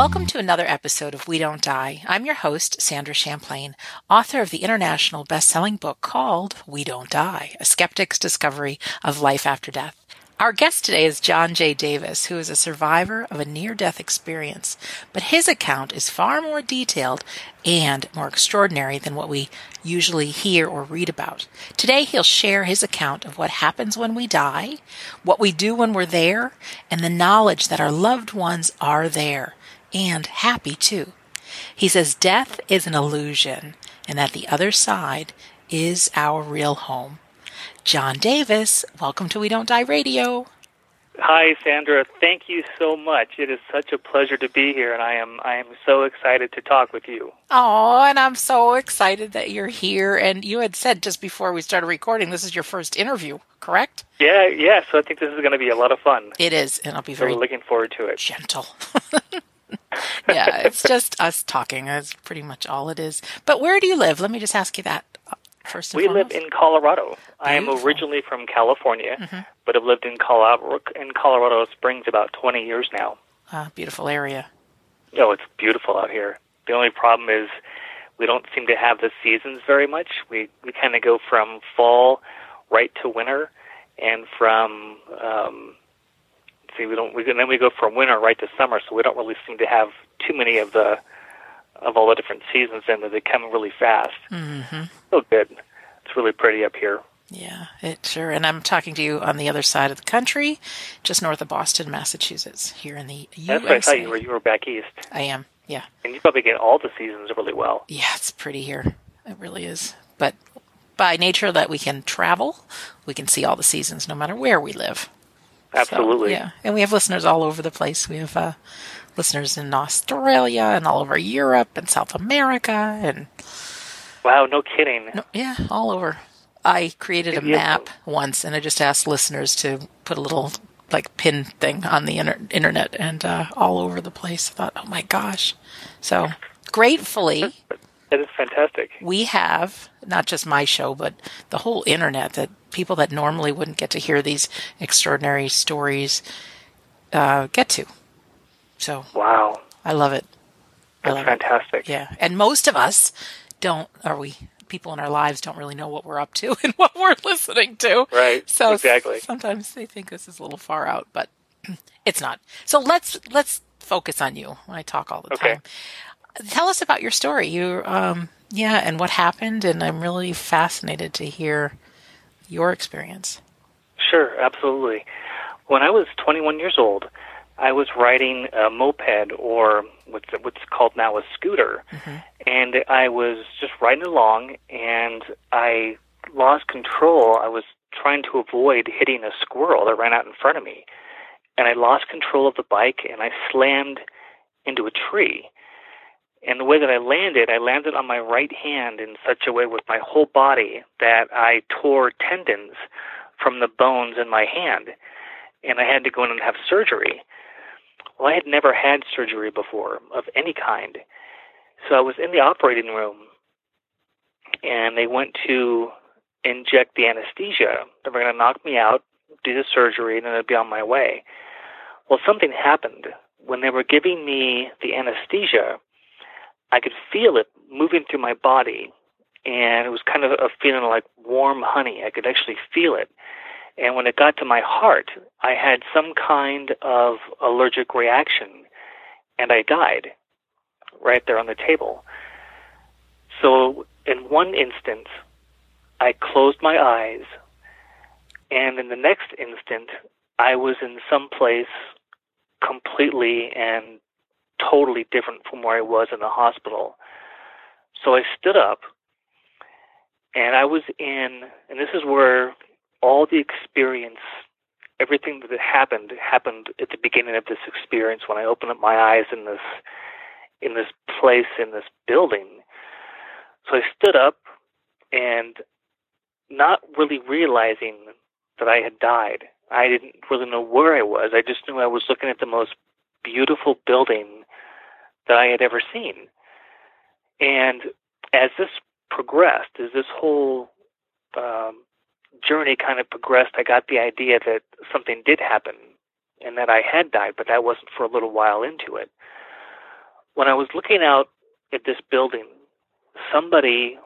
Welcome to another episode of We Don't Die. I'm your host, Sandra Champlain, author of the international best-selling book called We Don't Die: A Skeptic's Discovery of Life After Death. Our guest today is John J. Davis, who is a survivor of a near-death experience, but his account is far more detailed and more extraordinary than what we usually hear or read about. Today he'll share his account of what happens when we die, what we do when we're there, and the knowledge that our loved ones are there and happy too. He says death is an illusion and that the other side is our real home. John Davis, welcome to We Don't Die Radio. Hi, Sandra. Thank you so much. It is such a pleasure to be here, and I am I am so excited to talk with you. Oh, and I'm so excited that you're here. And you had said just before we started recording, this is your first interview, correct? Yeah, yeah. So I think this is going to be a lot of fun. It is, and I'll be very so looking forward to it. Gentle. yeah, it's just us talking. That's pretty much all it is. But where do you live? Let me just ask you that first. we foremost. live in Colorado. Beautiful. I am originally from California, Mhm. but have lived in Colorado in Colorado Springs about 20 years now. Ah, beautiful area. Oh, it's beautiful out here. The only problem is we don't seem to have the seasons very much. We we kind of go from fall right to winter, and from um, see we don't we and then we go from winter right to summer. So we don't really seem to have too many of the of all the different seasons in that they come really fast. hmm So good. It's really pretty up here. Yeah, it sure. And I'm talking to you on the other side of the country, just north of Boston, Massachusetts, here in the USA. That's what I thought you were. You were back east, I am. Yeah. and you probably get all the seasons really well. Yeah, it's pretty here. It really is. But by nature that we can travel, we can see all the seasons no matter where we live. So, Absolutely. yeah. And we have listeners all over the place. We have uh, listeners in Australia and all over Europe and South America and Wow, no kidding. no, yeah, all over. I created a Yeah. map once and I just asked listeners to put a little like pin thing on the inter- internet and uh, all over the place. I thought, oh my gosh. So gratefully, That is fantastic. we have not just my show, but the whole internet that people that normally wouldn't get to hear these extraordinary stories uh, get to. So Wow, I love it. I that's love it. fantastic. Yeah. And most of us don't, are we, people in our lives don't really know what we're up to and what we're listening to. Right. So exactly. sometimes they think this is a little far out, but it's not. So let's, let's focus on you. I talk all the Okay. time. Tell us about your story. You, um, yeah, and what happened. And I'm really fascinated to hear your experience. Sure, absolutely. When I was 21 years old, I was riding a moped or what's what's called now a scooter, mm-hmm. and I was just riding along, and I lost control. I was trying to avoid hitting a squirrel that ran out in front of me, and I lost control of the bike, and I slammed into a tree. And the way that I landed, I landed on my right hand in such a way with my whole body that I tore tendons from the bones in my hand, and I had to go in and have surgery. Well, I had never had surgery before of any kind. So I was in the operating room, and they went to inject the anesthesia. They were going to knock me out, do the surgery, and then I'd be on my way. Well, something happened. When they were giving me the anesthesia, I could feel it moving through my body, and it was kind of a feeling like warm honey. I could actually feel it. And when it got to my heart, I had some kind of allergic reaction, and I died right there on the table. So, in one instant, I closed my eyes, and in the next instant, I was in some place completely and totally different from where I was in the hospital. So I stood up, and I was in, and this is where all the experience, everything that happened, happened at the beginning of this experience when I opened up my eyes in this, in this place, in this building. So I stood up, and not really realizing that I had died. I didn't really know where I was. I just knew I was looking at the most beautiful building that I had ever seen. And as this progressed, as this whole um, journey kind of progressed, I got the idea that something did happen and that I had died, but that wasn't for a little while into it. when I was looking out at this building, somebody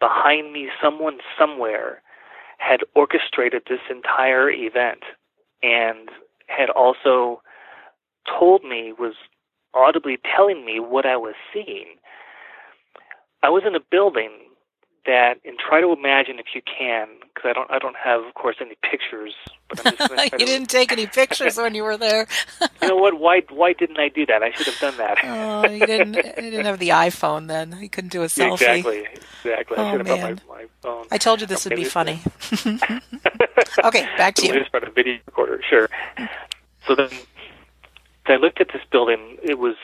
behind me, someone somewhere, had orchestrated this entire event and had also told me, was audibly telling me what I was seeing. I was in a building that, and try to imagine if you can, because I don't, I don't have, of course, any pictures. But I'm just you to, didn't take any pictures when you were there. you know what? Why, why didn't I do that? I should have done that. oh, you didn't, you didn't have the iPhone then. You couldn't do a selfie. Exactly, exactly. Oh, I should have man. brought my, my phone. I told you this would be funny. okay, back to We you. just brought a video recorder, sure. So then, I looked at this building. It was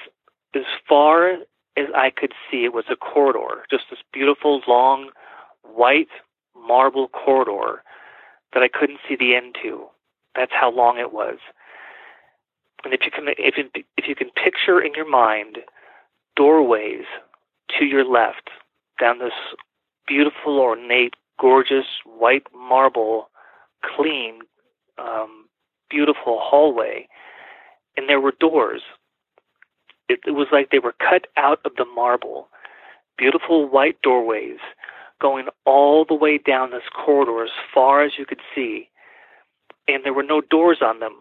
as far as I could see. It was a corridor, just this beautiful, long, white marble corridor that I couldn't see the end to. That's how long it was. And if you can, if you, if you can picture in your mind doorways to your left down this beautiful, ornate, gorgeous white marble, clean, um, beautiful hallway, and there were doors. It, it was like they were cut out of the marble. Beautiful white doorways going all the way down this corridor as far as you could see, and there were no doors on them.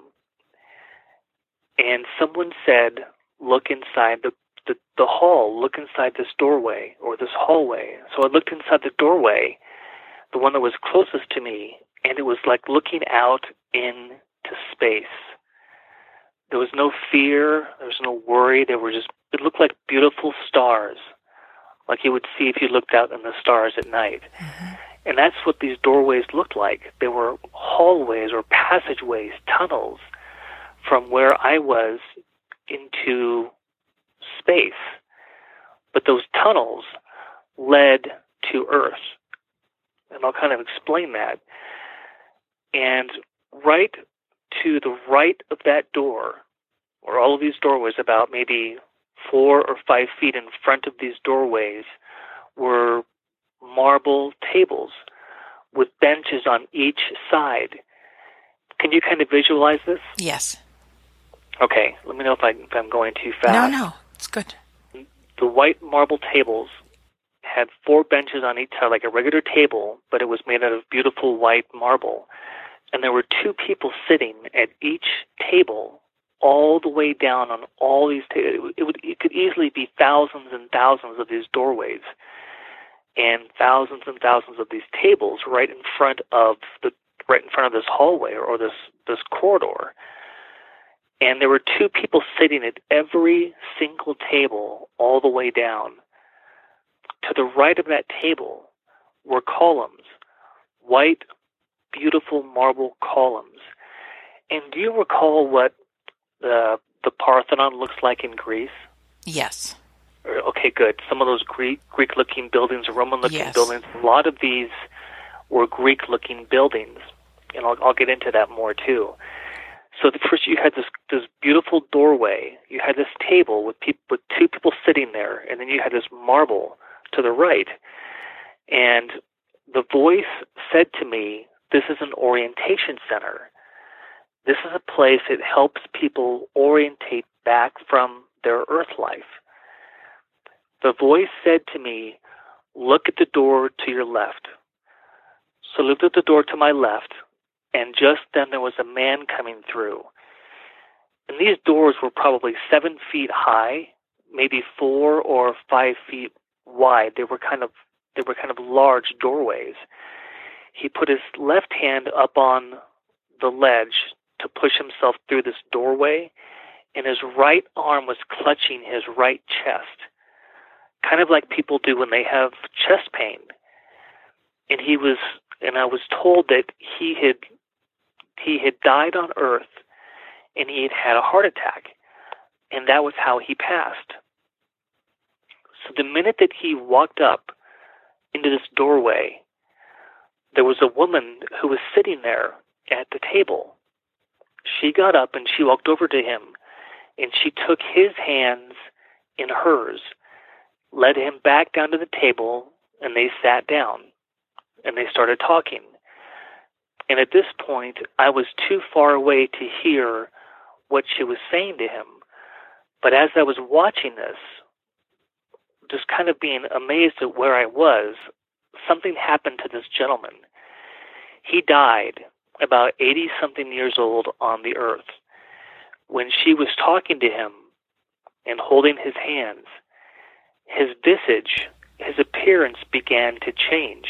And someone said, "Look inside the the, the hall. Look inside this doorway or this hallway." So I looked inside the doorway, the one that was closest to me, and it was like looking out into space. There was no fear, there was no worry, there were just it looked like beautiful stars. Like you would see if you looked out in the stars at night. Mm-hmm. And that's what these doorways looked like. They were hallways or passageways, tunnels from where I was into space. But those tunnels led to Earth. And I'll kind of explain that. And right to the right of that door, or all of these doorways, about maybe four or five feet in front of these doorways, were marble tables with benches on each side. Can you kind of visualize this? Yes. Okay, let me know if, I, if I'm going too fast. No, no, it's good. The white marble tables had four benches on each side, like a regular table, but it was made out of beautiful white marble. And there were two people sitting at each table, all the way down on all these tables. It, would, it could easily be thousands and thousands of these doorways, and thousands and thousands of these tables right in front of the right in front of this hallway or this this corridor. And there were two people sitting at every single table all the way down. To the right of that table were columns, white, beautiful marble columns. And do you recall what the the Parthenon looks like in Greece? Yes. Er, okay, good. Some of those Greek Greek looking buildings, Roman looking Yes. buildings, a lot of these were Greek looking buildings. And I'll, I'll get into that more too. So the first you had this this beautiful doorway. You had this table with peop with two people sitting there, and then you had this marble to the right. And the voice said to me, "This is an orientation center. This is a place that helps people orientate back from their earth life." The voice said to me, "Look at the door to your left." So I looked at the door to my left, and just then there was a man coming through. And these doors were probably seven feet high, maybe four or five feet wide. They were kind of they were kind of large doorways. He put his left hand up on the ledge to push himself through this doorway, and his right arm was clutching his right chest, kind of like people do when they have chest pain. And he was, and I was told that he had he had died on Earth, and he had had a heart attack, and that was how he passed. So the minute that he walked up into this doorway, there was a woman who was sitting there at the table. She got up and she walked over to him, and she took his hands in hers, led him back down to the table, and they sat down, and they started talking. And at this point, I was too far away to hear what she was saying to him. But as I was watching this, just kind of being amazed at where I was, something happened to this gentleman. He died about 80 something years old on the earth. When she was talking to him and holding his hands, his visage, his appearance began to change.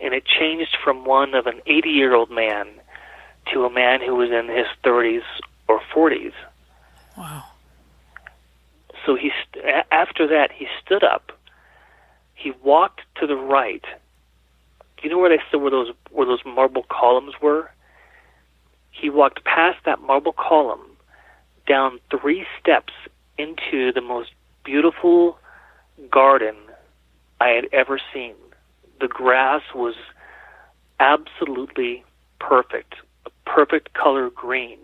And it changed from one of an 80 year old man to a man who was in his 30s or 40s. Wow. So he st- after that he stood up. He walked to the right. Do You know where they said where those where those marble columns were? He walked past that marble column, down three steps into the most beautiful garden I had ever seen. The grass was absolutely perfect, a perfect color green.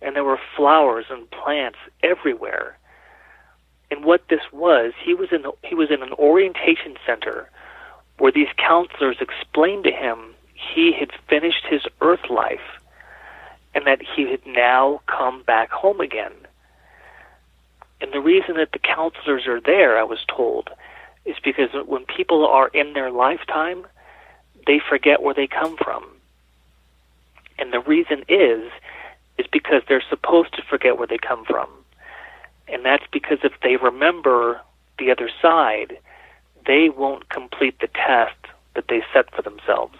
And there were flowers and plants everywhere. And what this was, he was in he was in an orientation center where these counselors explained to him he had finished his earth life and that he had now come back home again. And the reason that the counselors are there, I was told, is because when people are in their lifetime, they forget where they come from. And the reason is is because they're supposed to forget where they come from. And that's because if they remember the other side, they won't complete the test that they set for themselves.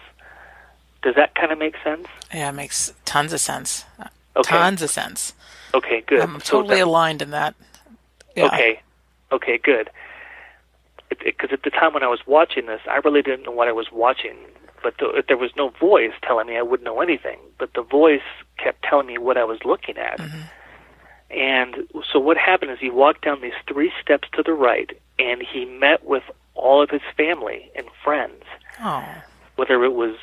Does that kind of make sense? Yeah, it makes tons of sense. Okay. Tons of sense. Okay, good. I'm So totally that- aligned in that. Yeah. Okay. Okay, good. Because at the time when I was watching this, I really didn't know what I was watching. But the, there was no voice telling me, I wouldn't know anything. But the voice kept telling me what I was looking at. Mm-hmm. And so what happened is he walked down these three steps to the right, and he met with all of his family and friends Oh, whether it was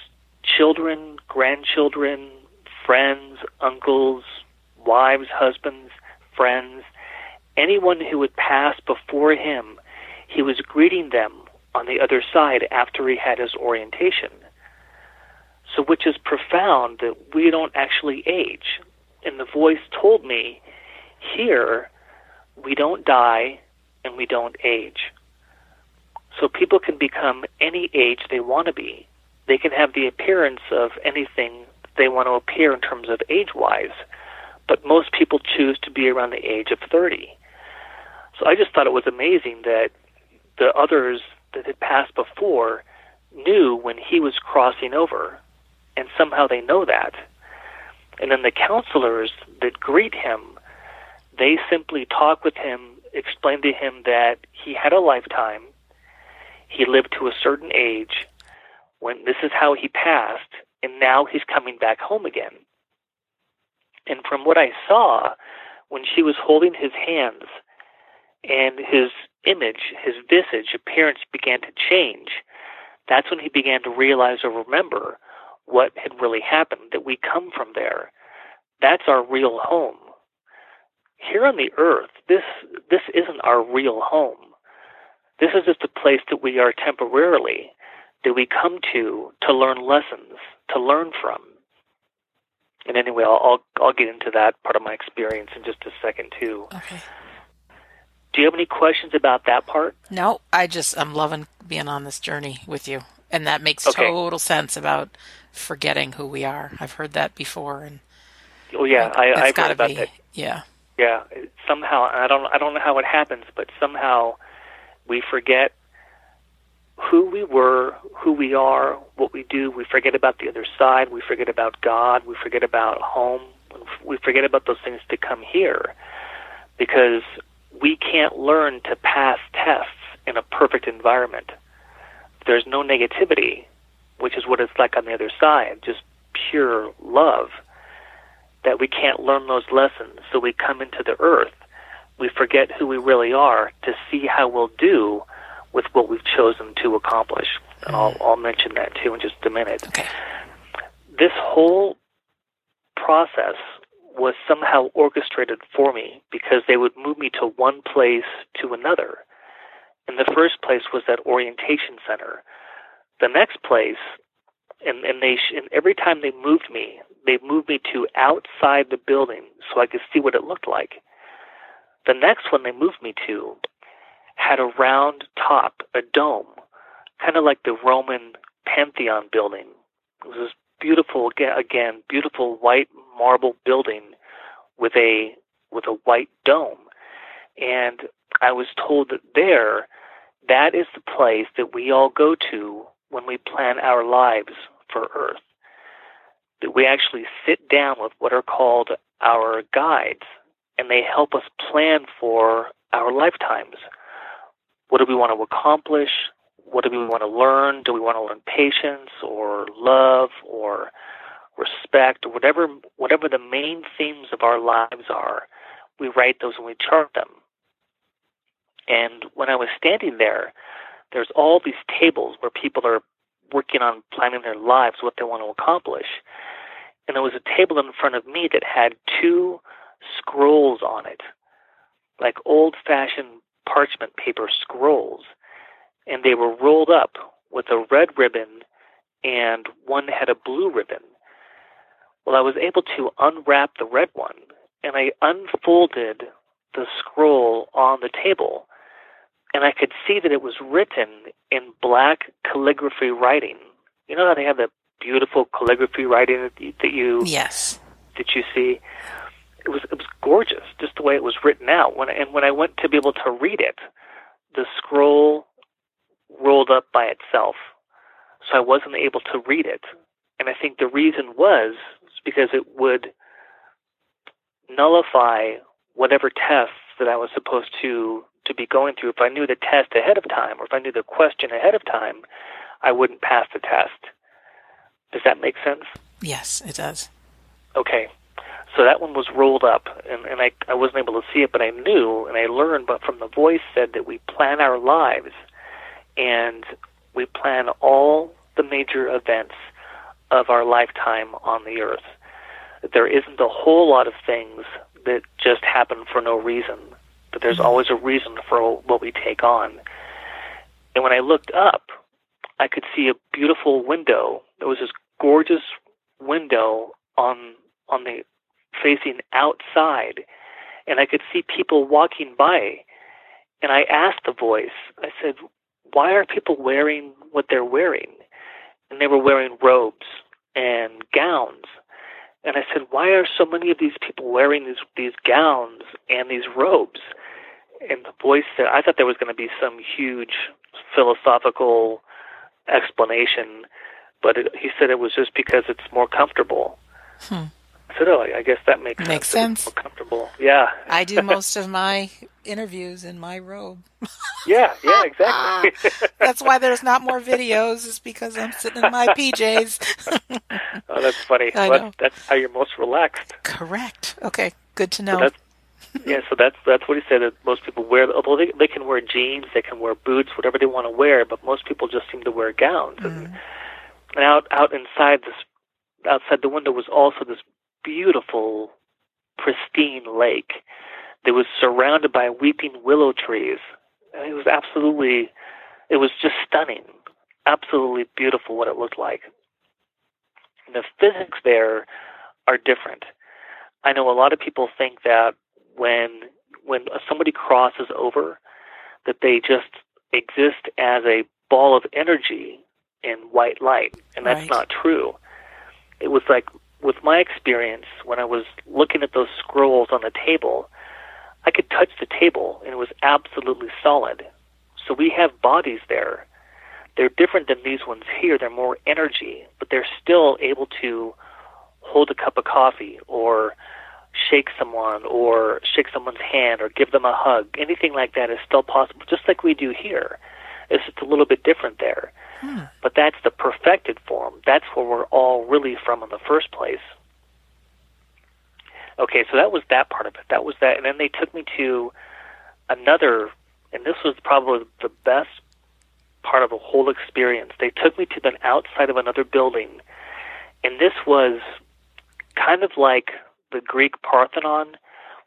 children, grandchildren, friends, uncles, wives, husbands, friends, anyone who would pass before him, he was greeting them on the other side after he had his orientation. So, which is profound that we don't actually age. And the voice told me, here, we don't die and we don't age. So people can become any age they want to be. They can have the appearance of anything they want to appear in terms of age wise, but most people choose to be around the age of 30. So I just thought it was amazing that the others that had passed before knew when he was crossing over, and somehow they know that. And then the counselors that greet him, they simply talk with him, explain to him that he had a lifetime, he lived to a certain age, when this is how he passed, and now he's coming back home again. And from what I saw, when she was holding his hands and his image, his visage, appearance began to change, that's when he began to realize or remember what had really happened, that we come from there. That's our real home. Here on the earth, this this isn't our real home. This is just a place that we are temporarily, that we come to to learn lessons, to learn from. And anyway, I'll I'll, I'll get into that part of my experience in just a second too. okay. Do you have any questions about that part? No, I just I'm loving being on this journey with you, and that makes Okay. total sense about forgetting who we are. I've heard that before, and Oh yeah, I, I've got to about be that. yeah. Yeah, somehow I don't I don't know how it happens, but somehow we forget who we were, who we are, what we do. We forget about the other side. We forget about God. We forget about home. We forget about those things to come here because we can't learn to pass tests in a perfect environment. There's no negativity, which is what it's like on the other side, just pure love that we can't learn those lessons. So we come into the earth, we forget who we really are to see how we'll do with what we've chosen to accomplish. And I'll, mm. I'll mention that too in just a minute. Okay. This whole process was somehow orchestrated for me because they would move me to one place to another. And the first place was that orientation center. The next place, and, and they sh- and every time they moved me, they moved me to outside the building so I could see what it looked like. The next one they moved me to had a round top, a dome, kind of like the Roman Pantheon building. It was this beautiful, again, beautiful white marble building with a with a white dome. And I was told that there, that is the place that we all go to when we plan our lives for Earth. That we actually sit down with what are called our guides, and they help us plan for our lifetimes. What do we want to accomplish? What do we want to learn? Do we want to learn patience or love or respect or whatever whatever the main themes of our lives are? We write those and we chart them. And when I was standing there, there's all these tables where people are working on planning their lives, what they want to accomplish. And there was a table in front of me that had two scrolls on it, like old fashioned parchment paper scrolls. And they were rolled up with a red ribbon, and one had a blue ribbon. Well, I was able to unwrap the red one, and I unfolded the scroll on the table and I could see that it was written in black calligraphy writing. You know how they have the beautiful calligraphy writing that you, that you yes that you see. It was it was gorgeous, just the way it was written out. When and when I went to be able to read it, the scroll rolled up by itself, so I wasn't able to read it. And I think the reason was because it would nullify whatever tests that I was supposed to to be going through. If I knew the test ahead of time, or if I knew the question ahead of time, I wouldn't pass the test. Does that make sense? Yes, it does. Okay. So that one was rolled up, and, and I, I wasn't able to see it, but I knew, and I learned, but from the voice said that we plan our lives, and we plan all the major events of our lifetime on the earth. That there isn't a whole lot of things that just happen for no reason there's always a reason for what we take on. And when I looked up, I could see a beautiful window. There was this gorgeous window on on the facing outside, and I could see people walking by. And I asked the voice, I said, "Why are people wearing what they're wearing?" And they were wearing robes and gowns. And I said, "Why are so many of these people wearing these these gowns and these robes?" And the voice said, I thought there was going to be some huge philosophical explanation, but it, he said it was just because it's more comfortable. Hmm. I said, "Oh, I guess that makes, makes sense. sense. More comfortable, yeah." I do most of my interviews in my robe. yeah, yeah, exactly. that's why there's not more videos. Is because I'm sitting in my PJs. oh, that's funny. I well, know. That's how you're most relaxed. Correct. Okay, good to know. So yeah, so that's that's what he said that most people wear. Although they they can wear jeans, they can wear boots, whatever they want to wear, but most people just seem to wear gowns. Mm-hmm. And, and out out inside this, outside the window was also this beautiful, pristine lake that was surrounded by weeping willow trees. And it was absolutely, it was just stunning, absolutely beautiful what it looked like. And the physics there are different. I know a lot of people think that when when somebody crosses over that they just exist as a ball of energy in white light. And that's right. not true. It was like with my experience when i was looking at those scrolls on the table i could touch the table and it was absolutely solid. So we have bodies there. They're different than these ones here. They're more energy but they're still able to hold a cup of coffee or shake someone or shake someone's hand or give them a hug. Anything like that is still possible, just like we do here. It's just a little bit different there. Hmm. But that's the perfected form. That's where we're all really from in the first place. Okay, so that was that part of it. That was that. And then they took me to another, and this was probably the best part of the whole experience. They took me to the outside of another building, and this was kind of like the Greek Parthenon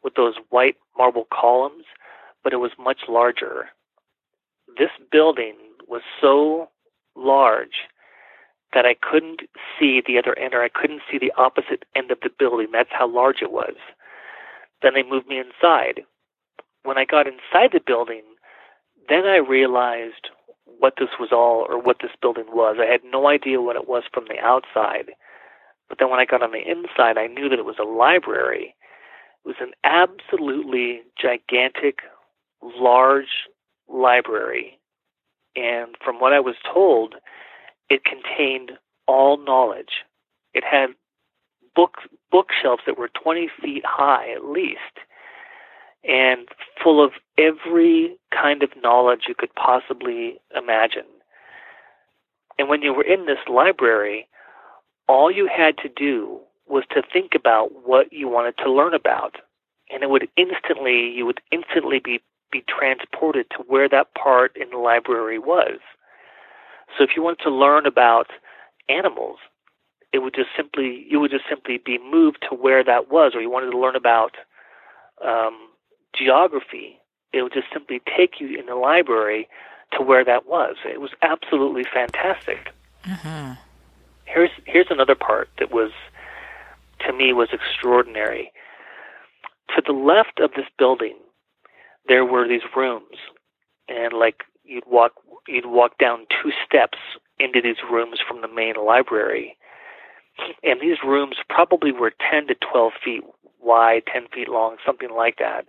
with those white marble columns, but it was much larger. This building was so large that I couldn't see the other end or I couldn't see the opposite end of the building. That's how large it was. Then they moved me inside. when I got inside the building, then I realized what this was all or what this building was. I had no idea what it was from the outside. But then when I got on the inside, I knew that it was a library. It was an absolutely gigantic, large library. And from what I was told, it contained all knowledge. It had book bookshelves that were 20 feet high at least and full of every kind of knowledge you could possibly imagine. And when you were in this library, all you had to do was to think about what you wanted to learn about. And it would instantly, you would instantly be, be transported to where that part in the library was. So if you wanted to learn about animals, it would just simply, you would just simply be moved to where that was, or you wanted to learn about um, geography, it would just simply take you in the library to where that was. It was absolutely fantastic. Mm-hmm. Here's here's another part that was to me was extraordinary. To the left of this building, there were these rooms, and like you'd walk you'd walk down two steps into these rooms from the main library, and these rooms probably were ten to twelve feet wide, ten feet long, something like that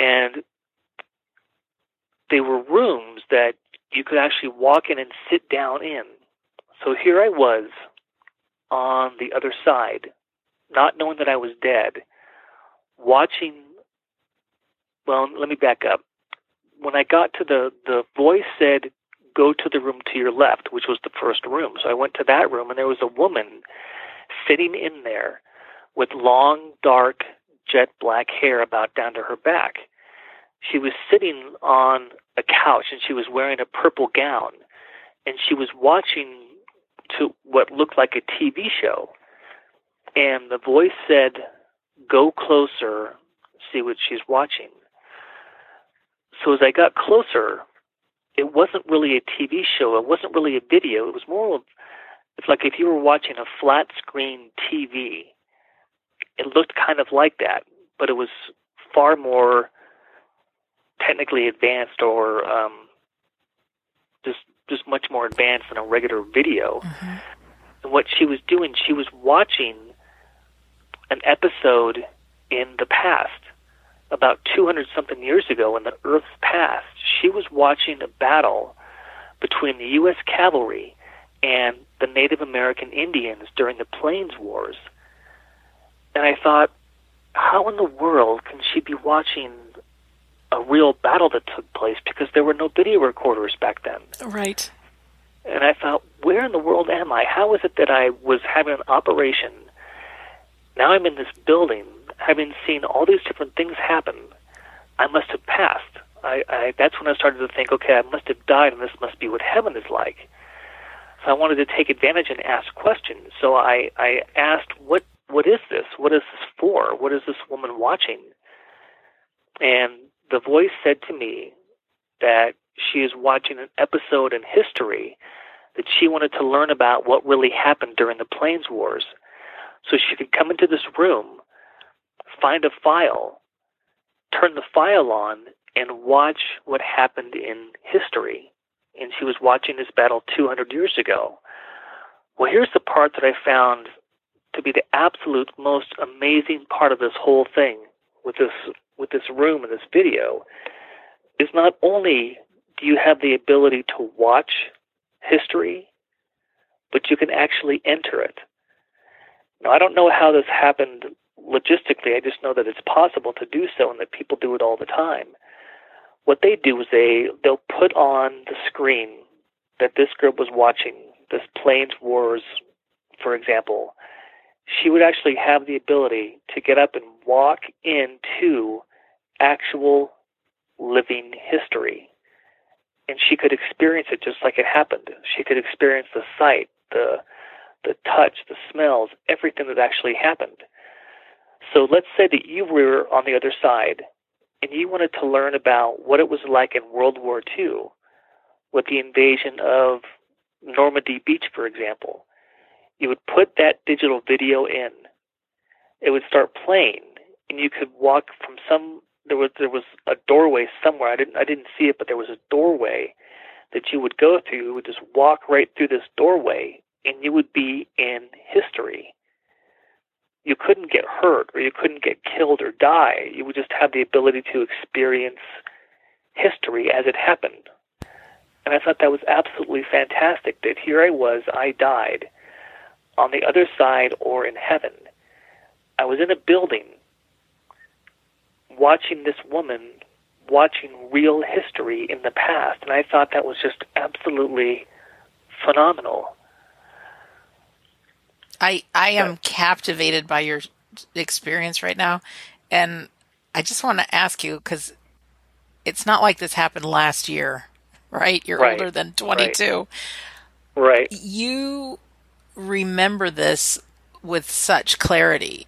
and they were rooms that you could actually walk in and sit down in. So here I was on the other side, not knowing that I was dead, watching. Well, let me back up. When I got to the the voice said, "Go to the room to your left," which was the first room. So I went to that room, and there was a woman sitting in there with long, dark, jet black hair about down to her back she was sitting on a couch and she was wearing a purple gown and she was watching to what looked like a TV show. And the voice said go closer see what she's watching. So as I got closer it wasn't really a TV show. It wasn't really a video. It was more of it's like if you were watching a flat screen TV it looked kind of like that but it was far more technically advanced or um, just just much more advanced than a regular video. Mm-hmm. And what she was doing, she was watching an episode in the past, about 200 something years ago in the Earth's past. She was watching a battle between the U.S. cavalry and the Native American Indians during the Plains Wars. And I thought, how in the world can she be watching a real battle that took place because there were no video recorders back then. Right. And I thought, where in the world am I? How is it that I was having an operation? Now I'm in this building, having seen all these different things happen. I must have passed. I, I that's when I started to think, okay, I must have died, and this must be what heaven is like. So I wanted to take advantage and ask questions. So I, I asked, what what is this? What is this for? What is this woman watching? And the voice said to me that she is watching an episode in history that she wanted to learn about what really happened during the Plains Wars. So she could come into this room, find a file, turn the file on, and watch what happened in history. And she was watching this battle 200 years ago. Well, here's the part that I found to be the absolute most amazing part of this whole thing with this with this room and this video is not only do you have the ability to watch history, but you can actually enter it. Now, I don't know how this happened logistically. I just know that it's possible to do so and that people do it all the time. What they do is they they'll put on the screen that this girl was watching, this Plains Wars, for example. She would actually have the ability to get up and walk into actual living history. And she could experience it just like it happened. She could experience the sight, the the touch, the smells, everything that actually happened. So let's say that you were on the other side and you wanted to learn about what it was like in World War II with the invasion of Normandy Beach, for example. You would put that digital video in. It would start playing, and you could walk from some there was there was a doorway somewhere. I didn't I didn't see it, but there was a doorway that you would go through. You would just walk right through this doorway, and you would be in history. You couldn't get hurt, or you couldn't get killed or die. You would just have the ability to experience history as it happened. And I thought that was absolutely fantastic. That here I was, I died on the other side or in heaven. I was in a building watching this woman watching real history in the past, and I thought that was just absolutely phenomenal. I I am captivated by your experience right now, and I just want to ask you because it's not like this happened last year, right? You're Right. older than 22. Right. You remember this with such clarity.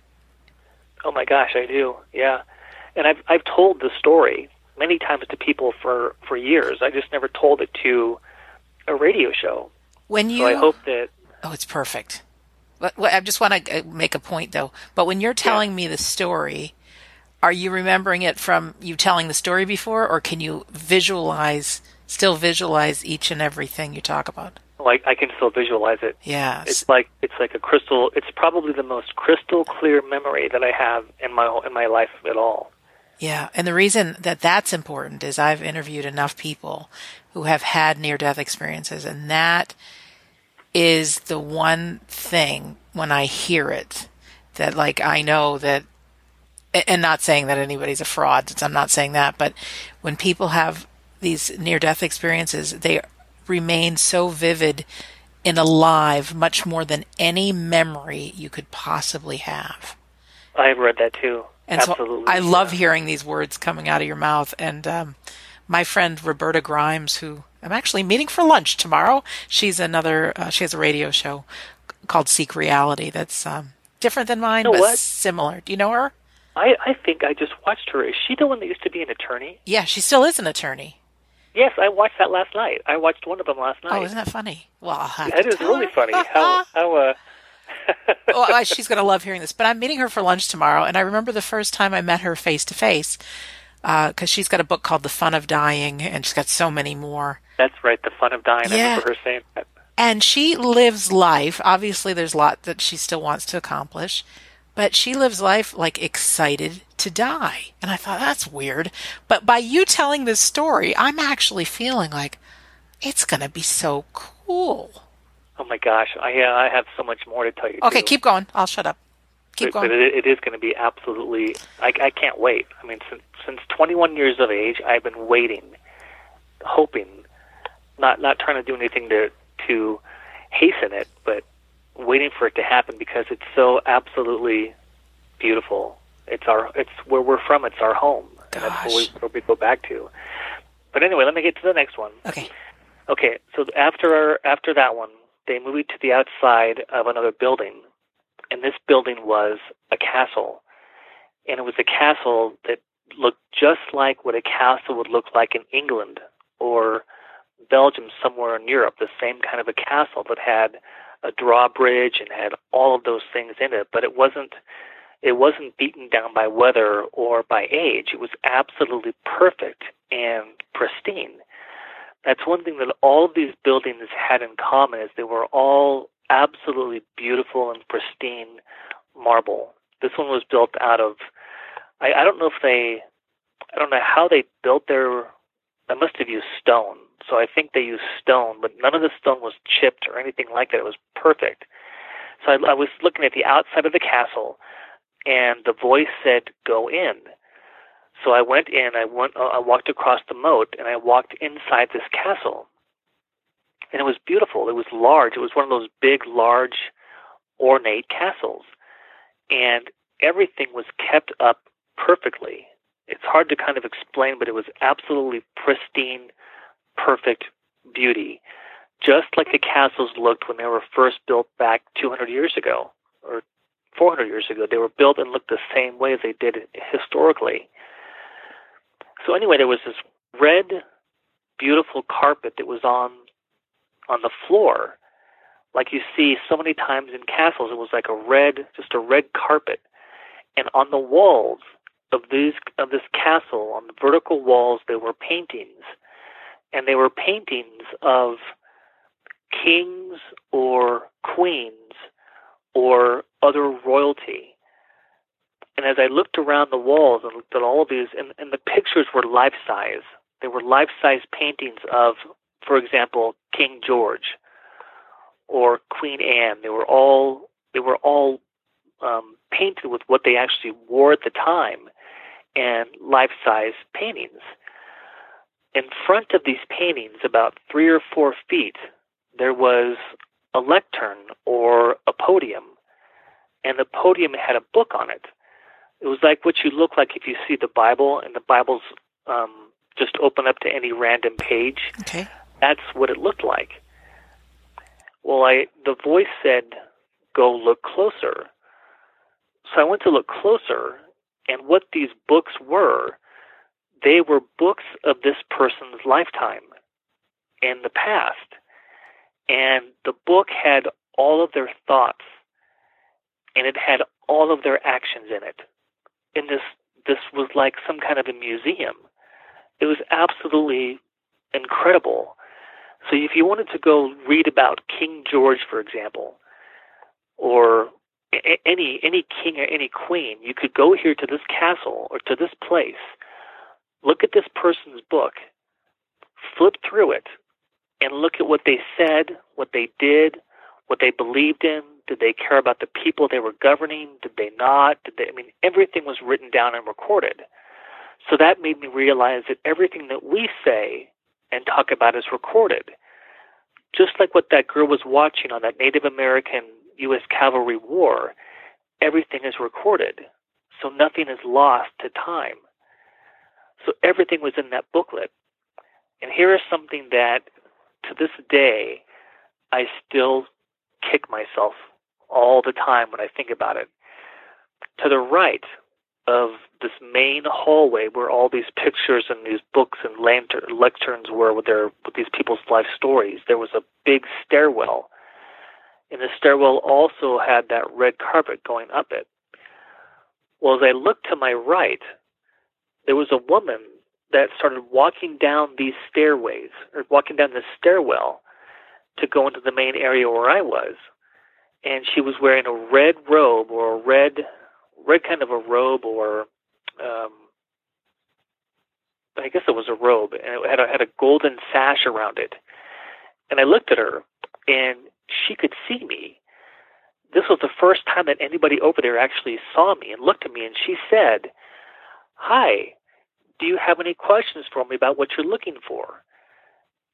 Oh my gosh, I do. Yeah. And I've I've told the story many times to people for for years. I just never told it to a radio show. When you So I hope that Oh, it's perfect. I just want to uh, make a point though. But when you're telling me the story, are you remembering it from you telling the story before, or can you visualize, still visualize each and everything you talk about? like I can still visualize it. Yeah. It's like it's like a crystal. It's probably the most crystal clear memory that I have in my in my life at all. Yeah, and the reason that that's important is I've interviewed enough people who have had near death experiences, and that is the one thing when I hear it that, like, I know that, and not saying that anybody's a fraud, I'm not saying that, but when people have these near death experiences, they remain so vivid and alive much more than any memory you could possibly have. I've read that too. And Absolutely. so I love Yeah. hearing these words coming out of your mouth. And um, my friend Roberta Grimes, who I'm actually meeting for lunch tomorrow, she's another, uh, she has a radio show called Seek Reality that's um, different than mine, know but what? similar. Do you know her? I I think I just watched her. Is she the one that used to be an attorney? Yeah, she still is an attorney. Yes, I watched that last night. I watched one of them last night. Oh, isn't that funny? Well, I'll have That to is tell really her. funny. How how uh well, she's going to love hearing this. But I'm meeting her for lunch tomorrow, and I remember the first time I met her face to uh, face because she's got a book called The Fun of Dying, and she's got so many more. That's right, the fun of dying. I Yeah. remember her saying that. And she lives life. Obviously, there's a lot that she still wants to accomplish, but she lives life like excited to die. And I thought that's weird. But by you telling this story, I'm actually feeling like it's going to be so cool. Oh my gosh, I uh, I have so much more to tell you. Okay, too. keep going. I'll shut up. Keep but, but it, it is going to be absolutely. I, I can't wait. I mean, since since 21 years of age, I've been waiting, hoping, not not trying to do anything to to hasten it, but waiting for it to happen because it's so absolutely beautiful. It's our it's where we're from. It's our home. And that's where we, Gosh. where we go back to. But anyway, let me get to the next one. Okay. Okay, so after our, after that one, they moved to the outside of another building, and this building was a castle, and it was a castle that looked just like what a castle would look like in England or Belgium, somewhere in Europe. The same kind of a castle that had a drawbridge and had all of those things in it, but it wasn't it wasn't beaten down by weather or by age. It was absolutely perfect and pristine that's one thing that all of these buildings had in common is they were all absolutely beautiful and pristine marble. This one was built out of I, I don't know if they I don't know how they built their they must have used stone. So I think they used stone, but none of the stone was chipped or anything like that. It was perfect. So I, I was looking at the outside of the castle, and the voice said, "Go in." So I went in. I went. Uh, I walked across the moat, and I walked inside this castle. And it was beautiful. It was large. It was one of those big, large, ornate castles, and everything was kept up perfectly. It's hard to kind of explain, but it was absolutely pristine, perfect beauty, just like the castles looked when they were first built back 200 years ago or 400 years ago. They were built and looked the same way as they did historically. So anyway, there was this red, beautiful carpet that was on on the floor, like you see so many times in castles. It was like a red, just a red carpet, and on the walls of these of this castle on the vertical walls there were paintings. And they were paintings of kings or queens or other royalty and as I looked around the walls and looked at all of these and, and the pictures were life size they were life size paintings of for example King George or Queen Anne they were all they were all um, painted with what they actually wore at the time and life size paintings. In front of these paintings, about three or four feet, there was a lectern or a podium, and the podium had a book on it. It was like what you look like if you see the Bible, and the Bible's um, just open up to any random page. Okay. That's what it looked like. Well, I the voice said, "Go look closer." So I went to look closer, and what these books were, they were books of this person's lifetime in the past. And the book had all of their thoughts, and it had all of their actions in it. And this this was like some kind of a museum. It was absolutely incredible. So if you wanted to go read about King George, for example, or any any king or any queen, you could go here to this castle or to this place, look at this person's book, flip through it, and look at what they said, what they did, what they believed in. Did they care about the people they were governing? Did they not? Did they? I mean, everything was written down and recorded. So that made me realize that everything that we say and talk about is recorded. Just like what that girl was watching on that Native American U.S. Cavalry War, everything is recorded, so nothing is lost to time. So everything was in that booklet. And here is something that, to this day, I still kick myself all the time when I think about it. To the right of this main hallway where all these pictures and these books and lantern, lecterns were with their with these people's life stories, there was a big stairwell and the stairwell also had that red carpet going up it. Well, as I looked to my right, there was a woman that started walking down these stairways, or walking down the stairwell to go into the main area where I was. And she was wearing a red robe or a red, red kind of a robe or, um, I guess it was a robe, and it had a, had a golden sash around it. And I looked at her, and she could see me. This was the first time that anybody over there actually saw me and looked at me, and she said, Hi, do you have any questions for me about what you're looking for?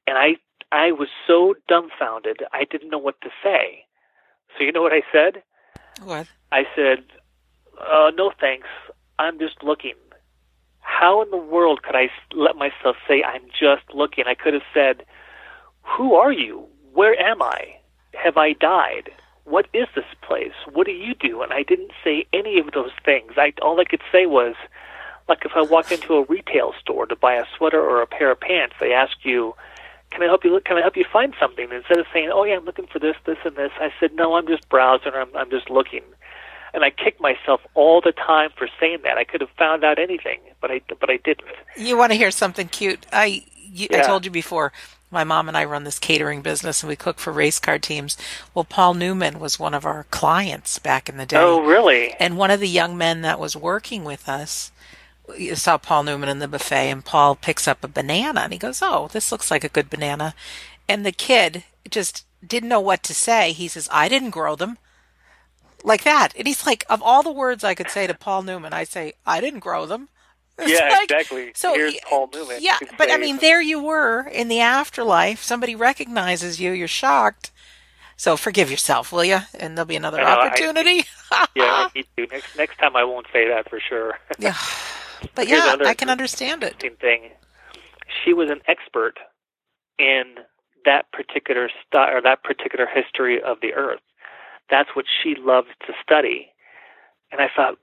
And I I was so dumbfounded, I didn't know what to say. So you know what I said? What? I said, uh, "No thanks. I'm just looking." How in the world could I let myself say I'm just looking? I could have said, "Who are you? Where am I?" have I died? What is this place? What do you do? And I didn't say any of those things. I all I could say was, like if I walked into a retail store to buy a sweater or a pair of pants, they ask you, "Can I help you? Look, can I help you find something?" And instead of saying, "Oh yeah, I'm looking for this, this, and this," I said, "No, I'm just browsing. I'm I'm just looking." And I kick myself all the time for saying that. I could have found out anything, but I but I didn't. You want to hear something cute? I you, yeah. I told you before my mom and I run this catering business and we cook for race car teams. Well, Paul Newman was one of our clients back in the day. Oh, really? And one of the young men that was working with us saw Paul Newman in the buffet and Paul picks up a banana and he goes, "Oh, this looks like a good banana." And the kid just didn't know what to say. He says, "I didn't grow them." Like that. And he's like, of all the words I could say to Paul Newman, I say, I didn't grow them. yeah, like, exactly. So here's Paul Newman. Yeah, but I mean, there you were in the afterlife. Somebody recognizes you. You're shocked. So forgive yourself, will you? And there'll be another know, opportunity. I, yeah, I need to. Next next time, I won't say that for sure. yeah, but yeah, I can understand it. Same Thing. She was an expert in that particular st- or that particular history of the Earth. That's what she loved to study. And I thought,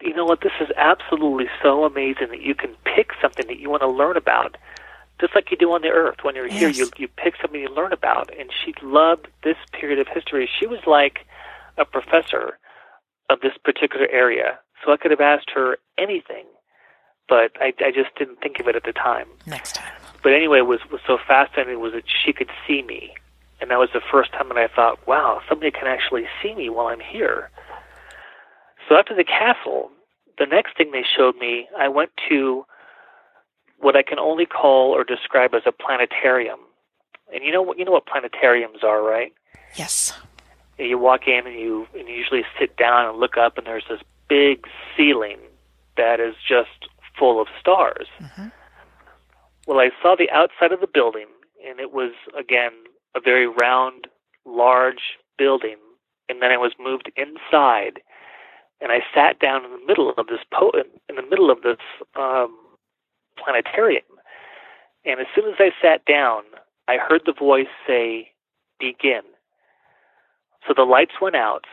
you know what, this is absolutely so amazing that you can pick something that you want to learn about, just like you do on the earth. When you're yes. here, you you pick something you learn about. And she loved this period of history. She was like a professor of this particular area. So I could have asked her anything, but I, I just didn't think of it at the time. Next time. But anyway, what was was so fascinating was that she could see me, and that was the first time that I thought, wow, somebody can actually see me while I'm here. So after the castle, the next thing they showed me, I went to what I can only call or describe as a planetarium. And you know what you know what planetariums are, right? Yes. You walk in and you and you usually sit down and look up and there's this big ceiling that is just full of stars. Mm-hmm. Well, I saw the outside of the building and it was again a very round, large building. And then I was moved inside and I sat down in the middle of this po- in the middle of this um, planetarium. And as soon as I sat down, I heard the voice say, "Begin." So the lights went out.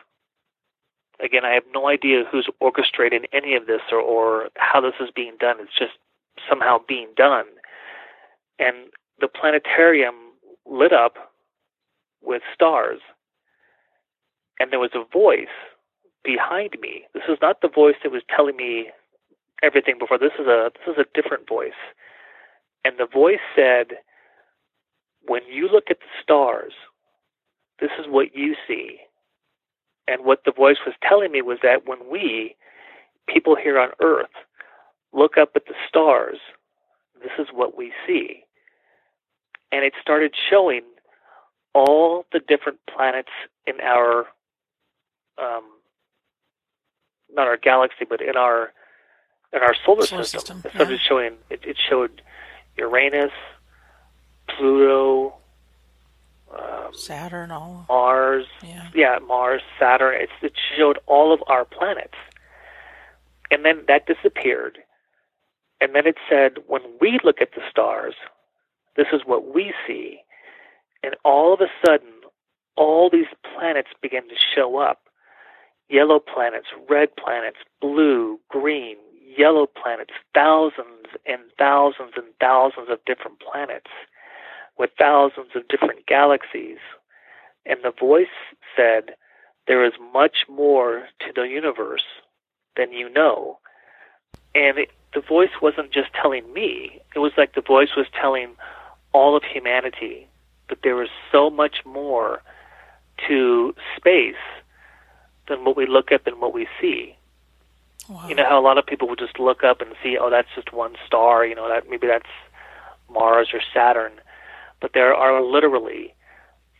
Again, I have no idea who's orchestrating any of this or, or how this is being done. It's just somehow being done. And the planetarium lit up with stars. And there was a voice behind me. This is not the voice that was telling me everything before. This is a this is a different voice. And the voice said, "When you look at the stars, this is what you see." And what the voice was telling me was that when we, people here on earth, look up at the stars, this is what we see. And it started showing all the different planets in our um, not our galaxy, but in our in our solar, Solar system. system, It started yeah. showing. It, it showed Uranus, Pluto, um, Saturn, all. Mars. Yeah. Yeah, Mars, Saturn. It's, it showed all of our planets, and then that disappeared. And then it said, when we look at the stars, this is what we see. And all of a sudden, all these planets began to show up yellow planets, red planets, blue, green, yellow planets, thousands and thousands and thousands of different planets with thousands of different galaxies. And the voice said, There is much more to the universe than you know. And it, the voice wasn't just telling me, it was like the voice was telling all of humanity that there was so much more to space than what we look up and what we see. Wow. You know how a lot of people would just look up and see, oh, that's just one star. You know, that maybe that's Mars or Saturn, but there are literally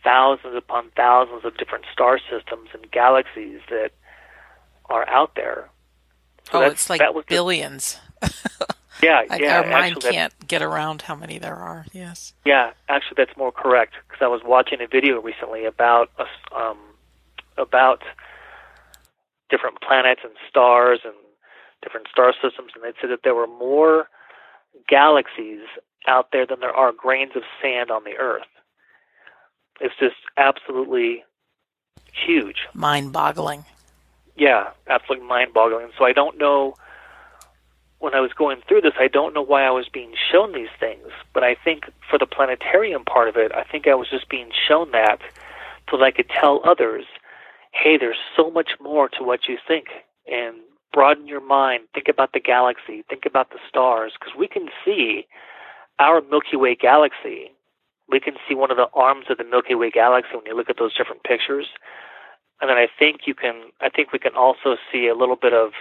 thousands upon thousands of different star systems and galaxies that are out there. So oh, it's like that was the- billions. yeah, yeah. our mind actually, can't get around how many there are. Yes. Yeah, actually, that's more correct because I was watching a video recently about us, um, about different planets and stars and different star systems, and they said that there were more galaxies out there than there are grains of sand on the Earth. It's just absolutely huge. Mind boggling. Yeah, absolutely mind-boggling. So I don't know. When I was going through this, I don't know why I was being shown these things, but I think for the planetarium part of it, I think I was just being shown that so that I could tell others, hey, there's so much more to what you think, and broaden your mind. Think about the galaxy. Think about the stars, because we can see our Milky Way galaxy. We can see one of the arms of the Milky Way galaxy when you look at those different pictures. And then I think you can. I think we can also see a little bit of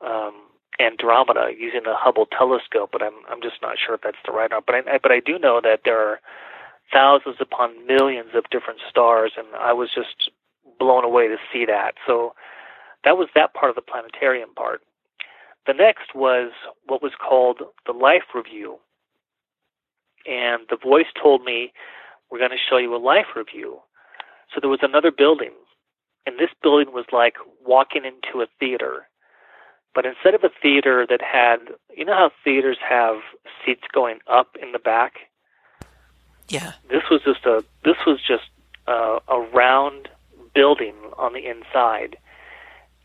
um, Andromeda using the Hubble telescope, but I'm I'm just not sure if that's the right one. But I, I but I do know that there are thousands upon millions of different stars, and I was just blown away to see that. So that was that part of the planetarium part. The next was what was called the life review, and the voice told me we're going to show you a life review. So there was another building, and this building was like walking into a theater. But instead of a theater that had, you know how theaters have seats going up in the back? Yeah. This was just a this was just a, a round building on the inside,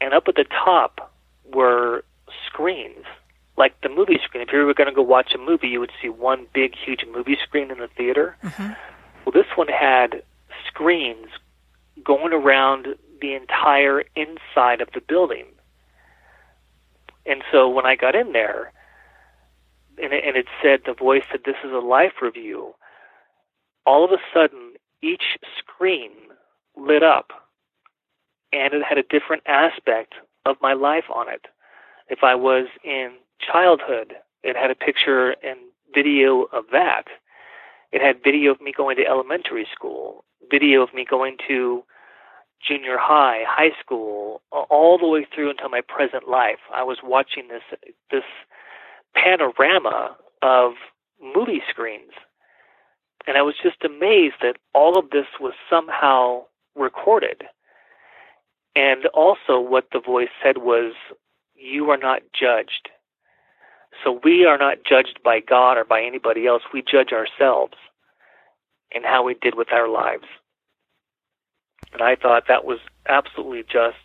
and up at the top were screens like the movie screen. If you were going to go watch a movie, you would see one big, huge movie screen in the theater. Mhm. Well, this one had screens going around the entire inside of the building. And so when I got in there, and it, and it said the voice said this is a life review. All of a sudden, each screen lit up, and it had a different aspect of my life on it. If I was in childhood, it had a picture and video of that. It had video of me going to elementary school, video of me going to junior high, high school, all the way through until my present life. I was watching this this panorama of movie screens. And I was just amazed that all of this was somehow recorded. And also, what the voice said was, You are not judged. So we are not judged by God or by anybody else. We judge ourselves and how we did with our lives. And I thought that was absolutely just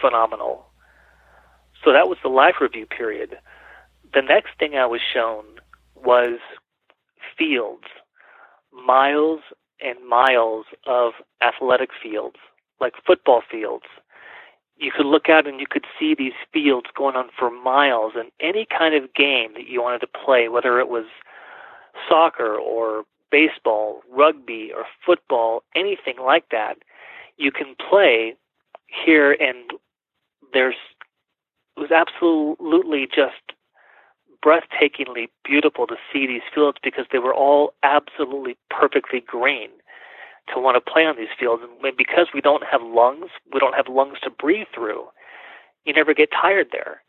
phenomenal. So that was the life review period. The next thing I was shown was fields, miles and miles of athletic fields, like football fields. You could look out and you could see these fields going on for miles, and any kind of game that you wanted to play, whether it was soccer or baseball, rugby, or football, anything like that, you can play here, and there's it was absolutely just breathtakingly beautiful to see these fields because they were all absolutely perfectly green to want to play on these fields. And because we don't have lungs, we don't have lungs to breathe through, you never get tired there.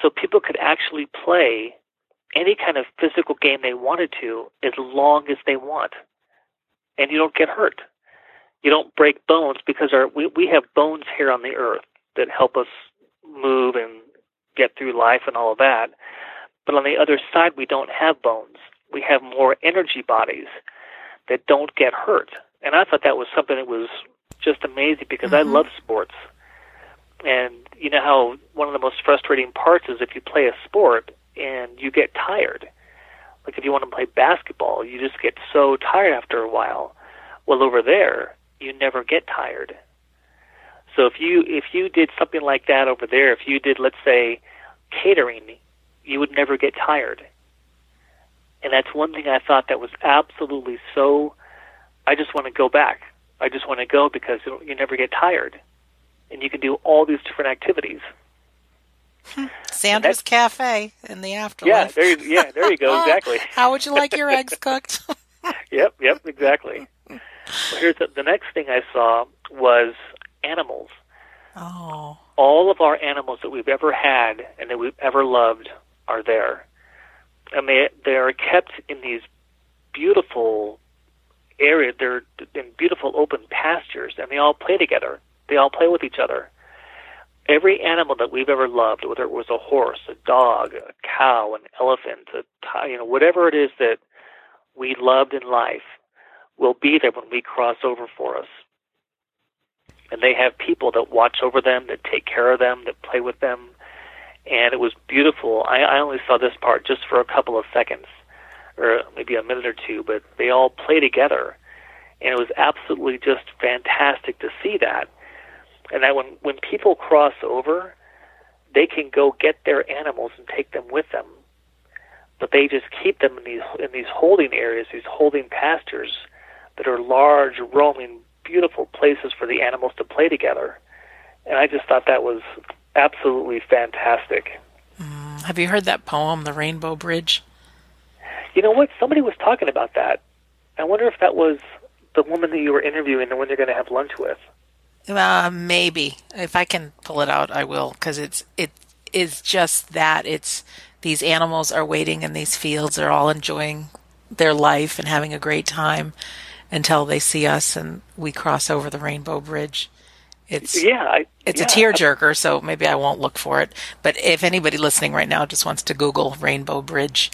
So people could actually play any kind of physical game they wanted to as long as they want. And you don't get hurt. You don't break bones because our we, we have bones here on the earth that help us move and get through life and all of that. But on the other side, we don't have bones. We have more energy bodies that don't get hurt. And I thought that was something that was just amazing because mm-hmm. I love sports. And you know how one of the most frustrating parts is if you play a sport and you get tired. Like if you want to play basketball, you just get so tired after a while. Well, over there, you never get tired. So if you if you did something like that over there, if you did let's say catering, you would never get tired. And that's one thing I thought that was absolutely so. I just want to go back. I just want to go because you never get tired, and you can do all these different activities. Hmm. Sandra's Cafe in the afterlife. Yeah, there you, yeah, there you go. Exactly. How would you like your eggs cooked? yep, yep, exactly. Well, here's the, the next thing I saw was animals. Oh. All of our animals that we've ever had and that we've ever loved are there, and they they are kept in these beautiful areas. They're in beautiful open pastures, and they all play together. They all play with each other. Every animal that we've ever loved, whether it was a horse, a dog, a cow, an elephant, a you know whatever it is that we loved in life, will be there when we cross over for us. And they have people that watch over them, that take care of them, that play with them, and it was beautiful. I, I only saw this part just for a couple of seconds, or maybe a minute or two, but they all play together, and it was absolutely just fantastic to see that. And that when when people cross over, they can go get their animals and take them with them, but they just keep them in these in these holding areas, these holding pastures that are large, roaming, beautiful places for the animals to play together. And I just thought that was absolutely fantastic. Mm, have you heard that poem, The Rainbow Bridge? You know what? Somebody was talking about that. I wonder if that was the woman that you were interviewing, the one you're going to have lunch with. Uh, maybe if I can pull it out, I will, because it's it is just that it's these animals are waiting in these fields. They're all enjoying their life and having a great time until they see us and we cross over the rainbow bridge. It's yeah, I, it's yeah, a tearjerker, so maybe I won't look for it. But if anybody listening right now just wants to Google Rainbow Bridge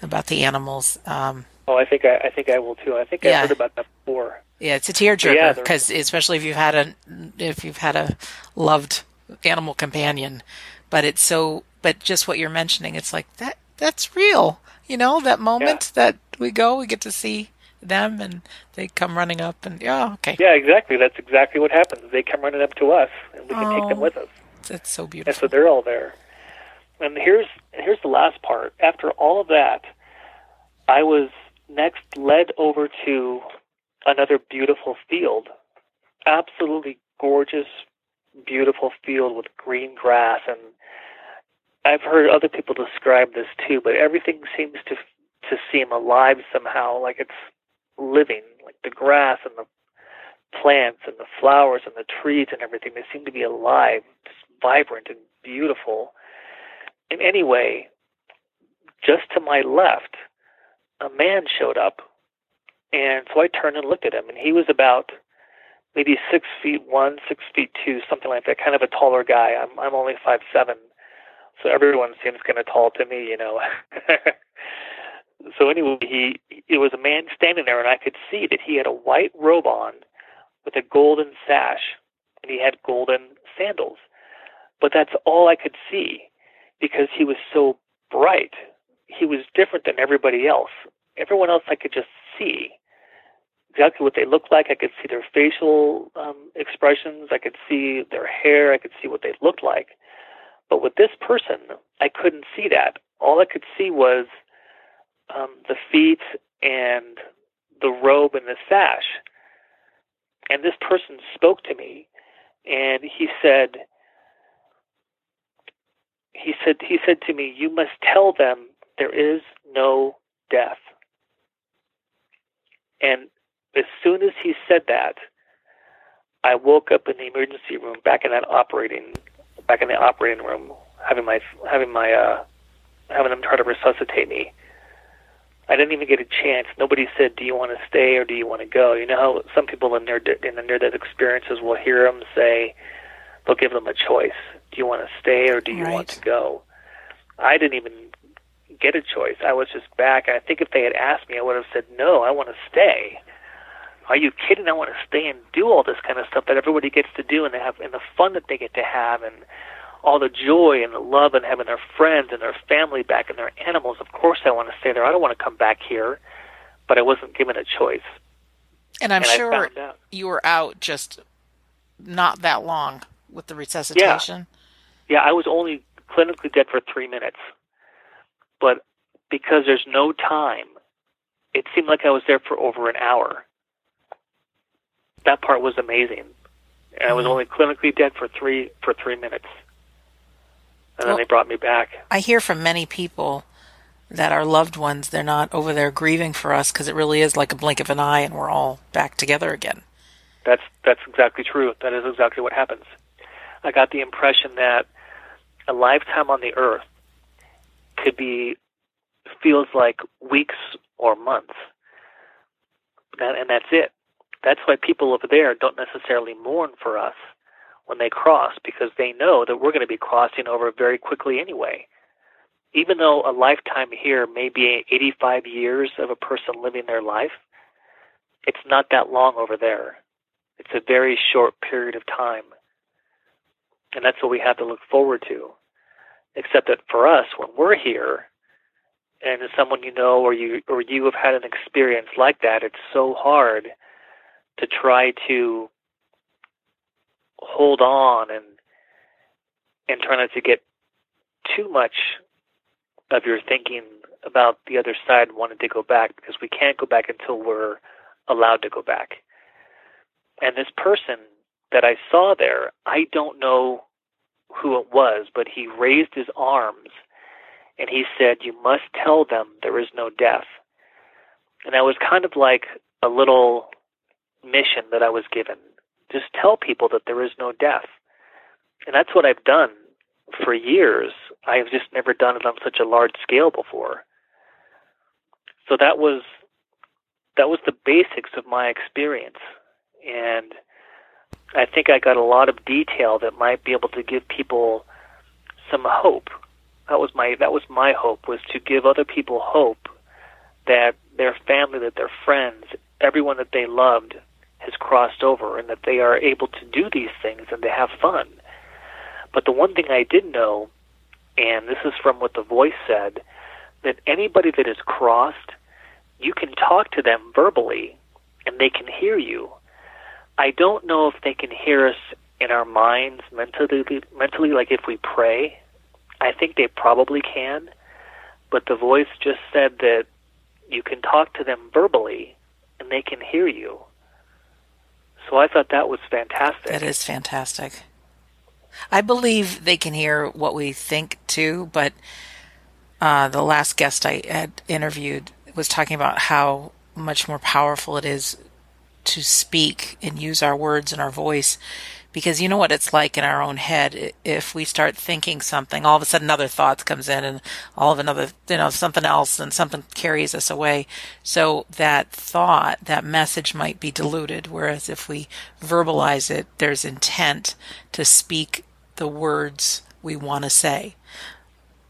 about the animals, um, oh, I think I, I think I will too. I think yeah. I heard about that before. Yeah, it's a tearjerker because yeah, especially if you've had a if you've had a loved animal companion, but it's so. But just what you're mentioning, it's like that. That's real. You know that moment that we go, we get to see them and they come running up and yeah okay. Yeah exactly. That's exactly what happens. They come running up to us and we can oh, take them oh, with us. that's so beautiful and so they're all there. And here's here's the last part. After all of that, I was next led over to another beautiful field. Absolutely gorgeous, beautiful field with green grass. And I've heard other people describe this too, but everything seems to to seem alive somehow, like it's living, like the grass and the plants and the flowers and the trees and everything. They seem to be alive, just vibrant and beautiful. And anyway, just to my left, a man showed up, and so I turned and looked at him, and he was about maybe six feet one, six feet two, something like that. Kind of a taller guy. I'm I'm only five seven, so everyone seems kind of tall to me, you know. so anyway, he it was a man standing there, and I could see that he had a white robe on with a golden sash, and he had golden sandals. But that's all I could see because he was so bright. He was different than everybody else. Everyone else I could just see exactly what they looked like. I could see their facial um, expressions. I could see their hair. I could see what they looked like. But with this person, I couldn't see that. All I could see was um, the feet and the robe and the sash. And this person spoke to me, and he said, he said, he said to me, "You must tell them there is no death." And as soon as he said that, I woke up in the emergency room, back in that operating back in the operating room, having my having my uh, having them try to resuscitate me. I didn't even get a chance. Nobody said, "Do you want to stay or do you want to go?" You know how some people in their in the near-death experiences will hear them say, they'll give them a choice: "Do you want to stay or do you right. want to go?" I didn't even get a choice. I was just back. I think if they had asked me, I would have said, "No, I want to stay." Are you kidding? I want to stay and do all this kind of stuff that everybody gets to do, and they have, and the fun that they get to have, and all the joy and the love and having their friends and their family back and their animals. Of course, I want to stay there. I don't want to come back here, but I wasn't given a choice. And I'm and sure you were out just not that long with the resuscitation. Yeah. yeah, I was only clinically dead for three minutes, but because there's no time, it seemed like I was there for over an hour that part was amazing. And I was mm-hmm. only clinically dead for three for three minutes, and well, then they brought me back. I hear from many people that our loved ones they're not over there grieving for us because it really is like a blink of an eye, and we're all back together again. That's that's exactly true. That is exactly what happens. I got the impression that a lifetime on the earth could be feels like weeks or months, and that's it. That's why people over there don't necessarily mourn for us when they cross because they know that we're going to be crossing over very quickly anyway. Even though a lifetime here may be 85 years of a person living their life, it's not that long over there. It's a very short period of time. And that's what we have to look forward to. Except that for us, when we're here, and as someone you know or you or you have had an experience like that, it's so hard to try to hold on and and try not to get too much of your thinking about the other side wanting to go back because we can't go back until we're allowed to go back. And this person that I saw there, I don't know who it was, but he raised his arms and he said, You must tell them there is no death. And that was kind of like a little mission that I was given. Just tell people that there is no death. And that's what I've done for years. I have just never done it on such a large scale before. So that was that was the basics of my experience. And I think I got a lot of detail that might be able to give people some hope. That was my that was my hope was to give other people hope that their family, that their friends, everyone that they loved has crossed over and that they are able to do these things and to have fun. But the one thing I did know, and this is from what the voice said, that anybody that is crossed, you can talk to them verbally and they can hear you. I don't know if they can hear us in our minds mentally mentally like if we pray. I think they probably can, but the voice just said that you can talk to them verbally and they can hear you. So I thought that was fantastic. That is fantastic. I believe they can hear what we think too, but uh, the last guest I had interviewed was talking about how much more powerful it is to speak and use our words and our voice because you know what it's like in our own head if we start thinking something all of a sudden another thought comes in and all of another you know something else and something carries us away. So that thought that message might be diluted whereas if we verbalize it there's intent to speak the words we want to say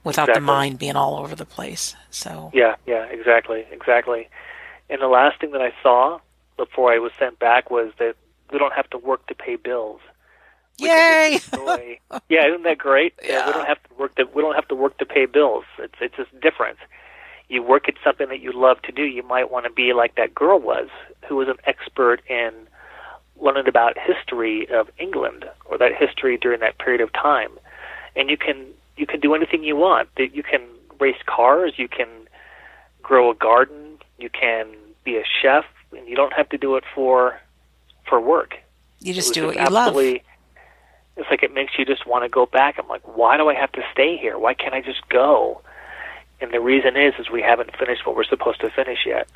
without exactly. the mind being all over the place. So yeah yeah exactly exactly. And the last thing that i saw before i was sent back was that we don't have to work to pay bills Yay! yeah, isn't that great? Yeah. yeah. we don't have to work to we don't have to work to pay bills. It's it's just different. You work at something that you love to do. You might want to be like that girl was, who was an expert in learning about history of England or that history during that period of time. And you can you can do anything you want. You can race cars. You can grow a garden. You can be a chef, and you don't have to do it for for work. You just do what you love it's like it makes you just want to go back. I'm like, why do I have to stay here? Why can't I just go? And the reason is, is we haven't finished what we're supposed to finish yet.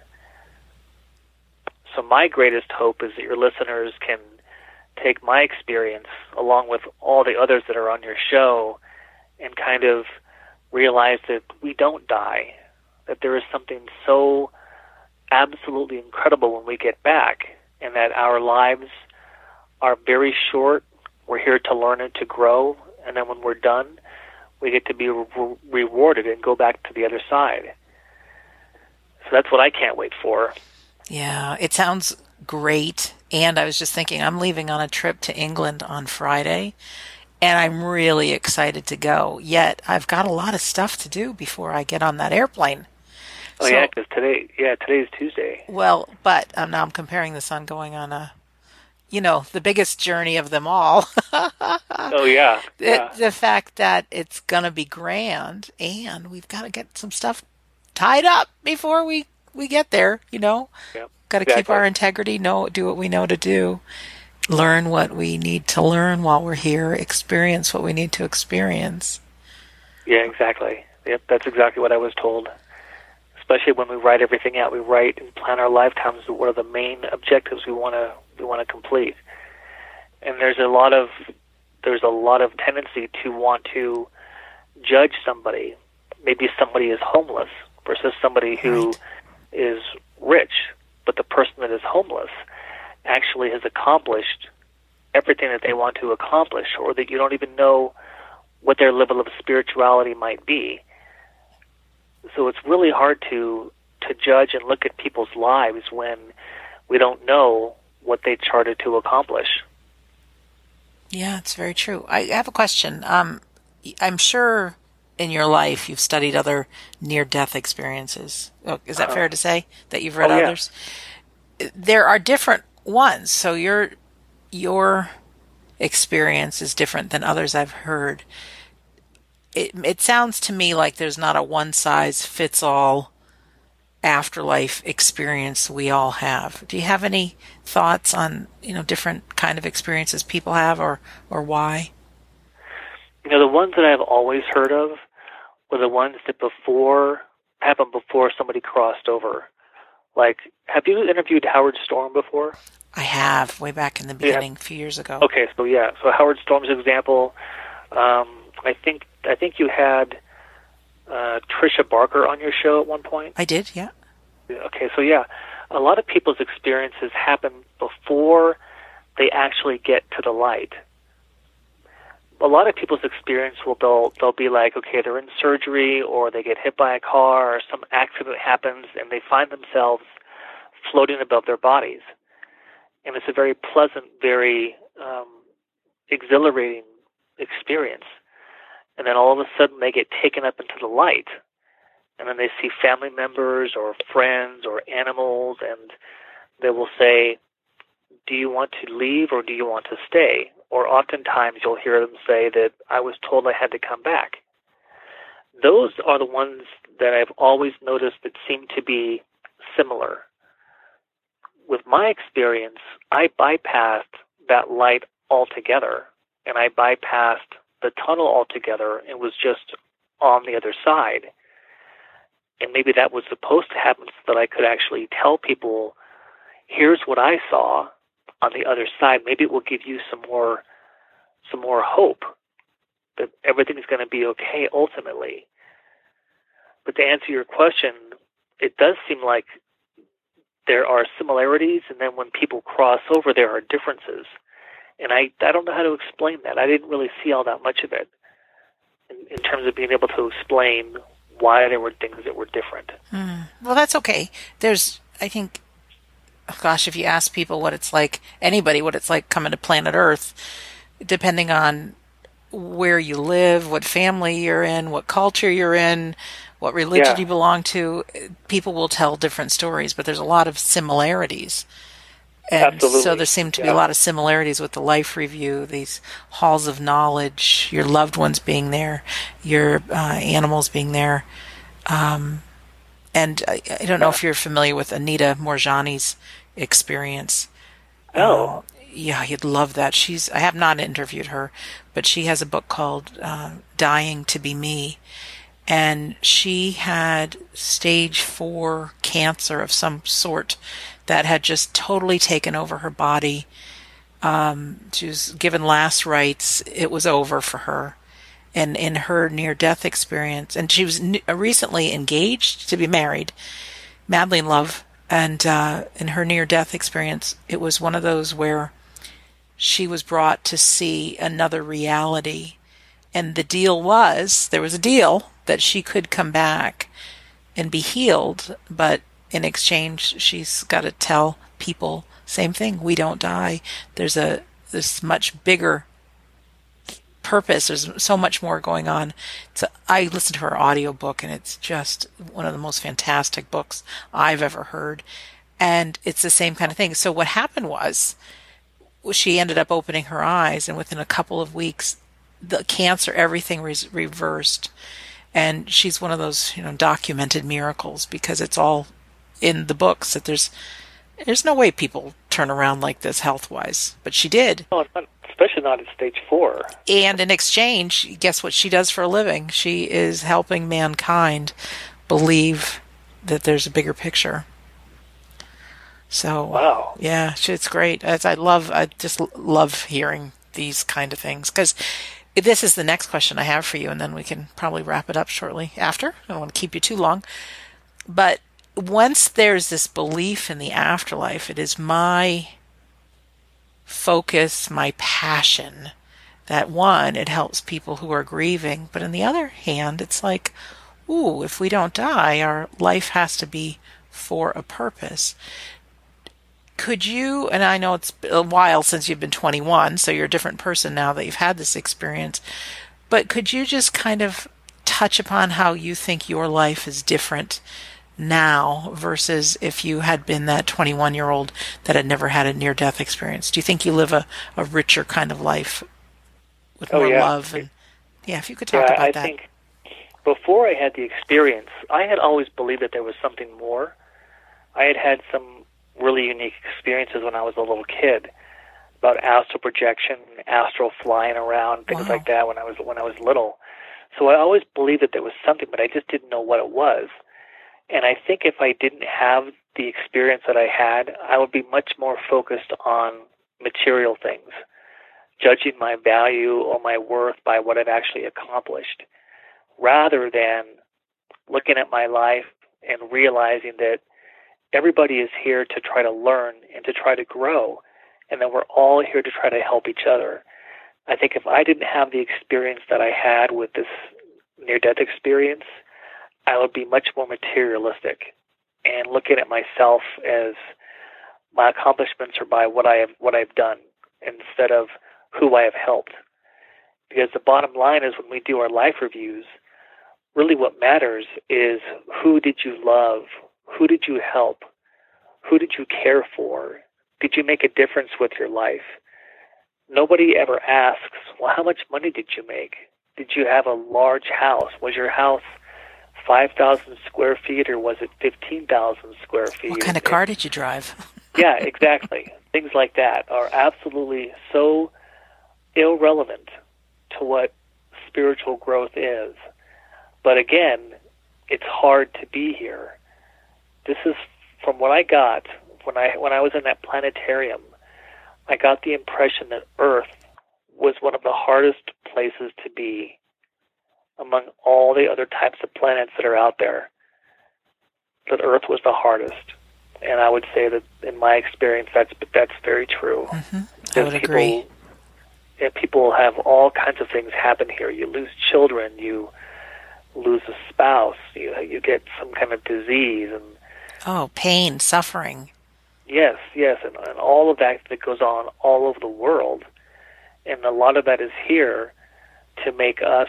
So my greatest hope is that your listeners can take my experience along with all the others that are on your show and kind of realize that we don't die, that there is something so absolutely incredible when we get back, and that our lives are very short we're here to learn and to grow, and then when we're done, we get to be re- rewarded and go back to the other side. So that's what I can't wait for. Yeah, it sounds great. And I was just thinking, I'm leaving on a trip to England on Friday, and I'm really excited to go. Yet I've got a lot of stuff to do before I get on that airplane. Oh so, yeah, because today, yeah, today's Tuesday. Well, but um, now I'm comparing this on going on a you know, the biggest journey of them all. oh yeah. yeah. the fact that it's going to be grand and we've got to get some stuff tied up before we we get there, you know. Yep. Got to exactly. keep our integrity, know do what we know to do. Learn what we need to learn while we're here, experience what we need to experience. Yeah, exactly. Yep, that's exactly what I was told. Especially when we write everything out, we write and plan our lifetimes. What are the main objectives we want to we want to complete. And there's a lot of there's a lot of tendency to want to judge somebody. Maybe somebody is homeless versus somebody who right. is rich, but the person that is homeless actually has accomplished everything that they want to accomplish, or that you don't even know what their level of spirituality might be. So it's really hard to to judge and look at people's lives when we don't know what they charted to accomplish. Yeah, it's very true. I have a question. Um, I'm sure in your life you've studied other near-death experiences. Oh, is that uh fair to say that you've read oh, others? Yeah. There are different ones. So your your experience is different than others I've heard. It it sounds to me like there's not a one size fits all afterlife experience we all have. Do you have any thoughts on you know different kind of experiences people have, or or why? You know, the ones that I've always heard of were the ones that before happened before somebody crossed over. Like, have you interviewed Howard Storm before? I have, way back in the beginning, yeah. a few years ago. Okay, so yeah, so Howard Storm's example. Um, I think I think you had uh, Tricia Barker on your show at one point? I did, yeah. Okay, so yeah, a lot of people's experiences happen before they actually get to the light. A lot of people's experience will they'll they'll be like, okay, they're in surgery or they get hit by a car or some accident happens and they find themselves floating above their bodies, and it's a very pleasant, very um, exhilarating experience and then all of a sudden they get taken up into the light. And then they see family members or friends or animals and they will say do you want to leave or do you want to stay? Or oftentimes you'll hear them say that i was told i had to come back. Those are the ones that I've always noticed that seem to be similar. With my experience, I bypassed that light altogether, and I bypassed the tunnel altogether and was just on the other side. And maybe that was supposed to happen so that I could actually tell people, here's what I saw on the other side. Maybe it will give you some more some more hope that everything's going to be okay ultimately. But to answer your question, it does seem like there are similarities, and then when people cross over, there are differences. And I, I don't know how to explain that. I didn't really see all that much of it in, in terms of being able to explain why there were things that were different. Mm. Well, that's okay. There's, I think, oh gosh, if you ask people what it's like, anybody what it's like coming to planet Earth, depending on where you live, what family you're in, what culture you're in, what religion yeah. you belong to, people will tell different stories, but there's a lot of similarities. And Absolutely. so there seem to be yeah. a lot of similarities with the life review, these halls of knowledge, your loved ones being there, your uh, animals being there. Um, and I, I, don't know if you're familiar with Anita Moorjani's experience. Oh. Um, yeah, you'd love that. She's I have not interviewed her, but she has a book called uh, "Dying to Be Me," and she had stage four cancer of some sort that had just totally taken over her body. Um, she was given last rites; it was over for her. And in her near-death experience, and she was recently engaged to be married, madly in love, and uh, in her near-death experience, it was one of those where she was brought to see another reality. And the deal was there was a deal that she could come back and be healed, but in exchange, she's got to tell people same thing. We don't die. There's a this much bigger purpose. There's so much more going on. So I listened to her audiobook and it's just one of the most fantastic books I've ever heard. And it's the same kind of thing. So what happened was she ended up opening her eyes, and within a couple of weeks, the cancer, everything was reversed. And she's one of those, you know, documented miracles because it's all in the books that there's there's no way people turn around like this health wise, but she did. Oh, especially not at stage four. And in exchange, guess what she does for a living? She is helping mankind believe that there's a bigger picture. So wow, yeah, it's great. As I love, I just love hearing these kind of things because this is the next question I have for you, and then we can probably wrap it up shortly after. I don't want to keep you too long, but once there's this belief in the afterlife, it is my focus, my passion that one, it helps people who are grieving, but on the other hand, it's like, ooh, if we don't die, our life has to be for a purpose. Could you and i know it's a while since you've been 21 so you're a different person now that you've had this experience but could you just kind of touch upon how you think your life is different now versus if you had been that 21 year old that had never had a near death experience do you think you live a, a richer kind of life with oh, more yeah. love and yeah if you could talk yeah, about I that think before i had the experience i had always believed that there was something more i had had some really unique experiences when I was a little kid about astral projection, astral flying around, things wow. like that when I was when I was little. So I always believed that there was something, but I just didn't know what it was. And I think if I didn't have the experience that I had, I would be much more focused on material things, judging my value or my worth by what I've actually accomplished, rather than looking at my life and realizing that everybody is here to try to learn and to try to grow, and that we're all here to try to help each other. I think if I didn't have the experience that I had with this near death experience, I would be much more materialistic and looking at myself as my accomplishments are by what I have what I've done instead of who I have helped. Because the bottom line is when we do our life reviews, really what matters is who did you love? Who did you help? Who did you care for? Did you make a difference with your life? Nobody ever asks, well, how much money did you make? did you have a large house? Was your house 5,000 square feet or was it 15,000 square feet? What kind of car did you drive? yeah, exactly. Things like that are absolutely so irrelevant to what spiritual growth is. But again, it's hard to be here. This is from what I got when I when I was in that planetarium. I got the impression that Earth was one of the hardest places to be among all the other types of planets that are out there. That Earth was the hardest, and I would say that in my experience, that's that's very true. Mm-hmm. I would people, agree. Yeah, people have all kinds of things happen here. You lose children, you lose a spouse, you you get some kind of disease, and oh, pain, suffering. Yes, yes, and, and all of that that goes on all over the world, and a lot of that is here to make us